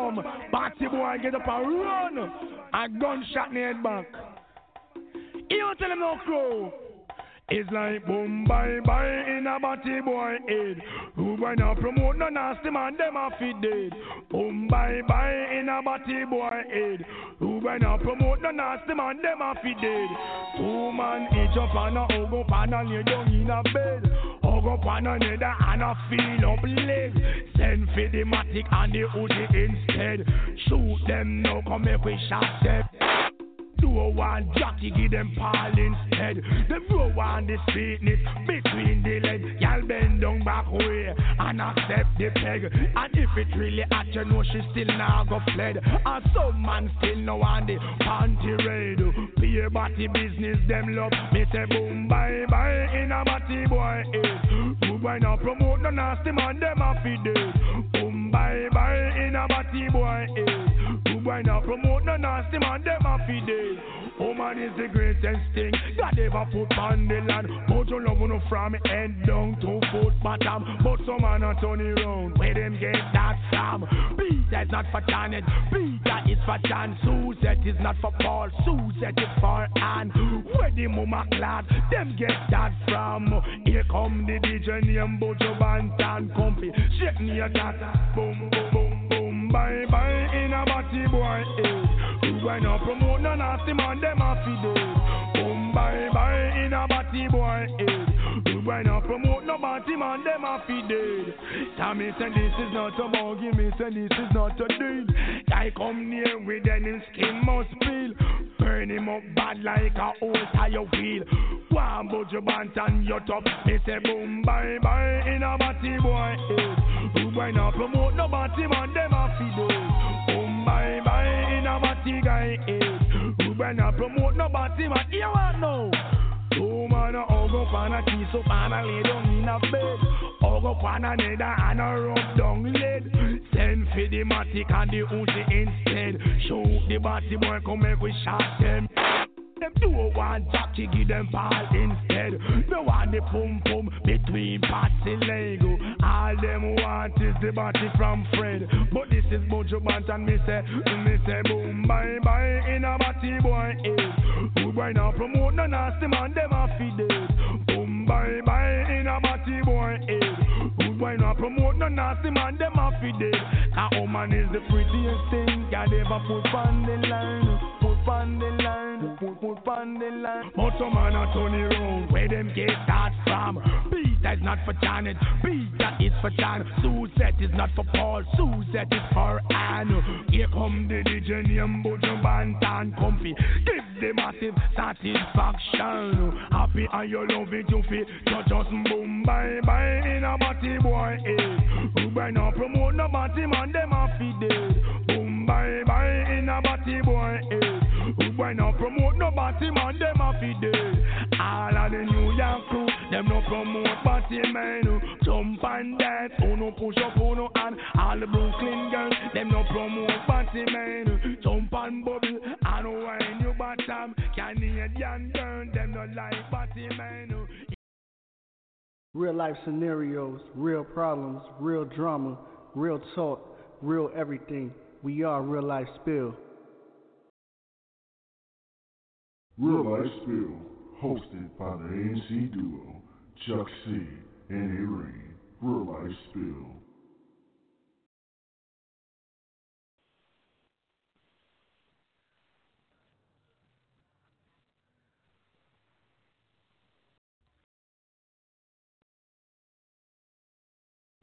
come, Batty boy get up and run. A gunshot in the head back. You tell him no crow. It's like boom bye bye in a batty boy head. Who boy now promote no nasty man, them a fit dead. Boom bye bye in a batty boy head. Who boy now promote no nasty man, them a fit dead. Two man each up on a hug up and a lay down in a bed. Hug up on another and a feel up leg. Send for the matic and the Uzi instead. Shoot them now, come make we shot them. Do a oh one jockey, give them pal instead. Them row on the sweetness between the legs. Y'all bend down back way and accept the peg. And if it really at you know she still now go fled. And some man still no on the panty raid. Pay body business, them love. Me say boom bye bye in a body boy head. Who now promote the nasty man, them a feed it. Boom bye bye in a body boy head. Who boy now promote the nasty man, them feed it. Woman is the greatest thing God ever put on the land. Put your love on from head down to foot bottom. But some man a turn it round. Where them get that from? Peter is not for Janet. Peter is for John. Suzette is not for Paul. Suzette is for Anne. Where the mama clad, them get that from. Here come the DJ name Buju Banton Compy. Shake me a cat. Boom, boom, boom. Bye, bye in a batty boy. Hey. Why not promote no nasty man, them a fi dead. Boom, bye, bye, in a batty boy head. Why not promote batty man, them a fi dead. Tommy said this is not a buggy, me said this is not a deal. I come near with any skin must feel. Burn him up bad like a old tire wheel. One budge bant and your top. Me say boom, bye, bye, in a batty boy head. Why not promote no batty man, them a fi dead. Boom, bye, bye, in a batty guy head. Who better promote no batty man, you want no. Two man a hug up and a kiss up and a lay down in a bed. Hug up on a nether and a rub down lead. Send for the matic and the Uzi instead. Shoot the batty boy, come make we shot them. Them do one jockey, give them ball instead. No want the pum pum between party Lego. All them want is the body from Fred. But this is Buju Banton me say, me say boom bye bye in a body boy head. Who boy now promote no nasty man, them a feed it. Boom bye bye in a body boy head. Who boy now promote no nasty man, them a feed it. A woman is the prettiest thing God ever put on the line. On the line, put put on the line. But some man a turn it round, where them get that from? Peter is not for Janet, Peter is for John. Suzette is not for Paul, Suzette is for Anne. Here come the DJ name Buju Banton Comfy. Give the massive satisfaction. Happy and you love it, you feel. So just boom, bye bye in a body boy. Eh. Who by now promote no body man, them a feed dead. Boom, bye bye in a body boy head. Promote no them a. All of the New York crew, them no promote. Jump and dance, push up, hand. All the Brooklyn girls, them no promote. Jump and bubble, and wine your bottom. Canadian girl, them no like. Real life scenarios, real problems, real drama, real talk, real everything. We are Real Life Spill. Real Life Spill, hosted by the ANC duo, Chuck C and Rain. Real Life Spill.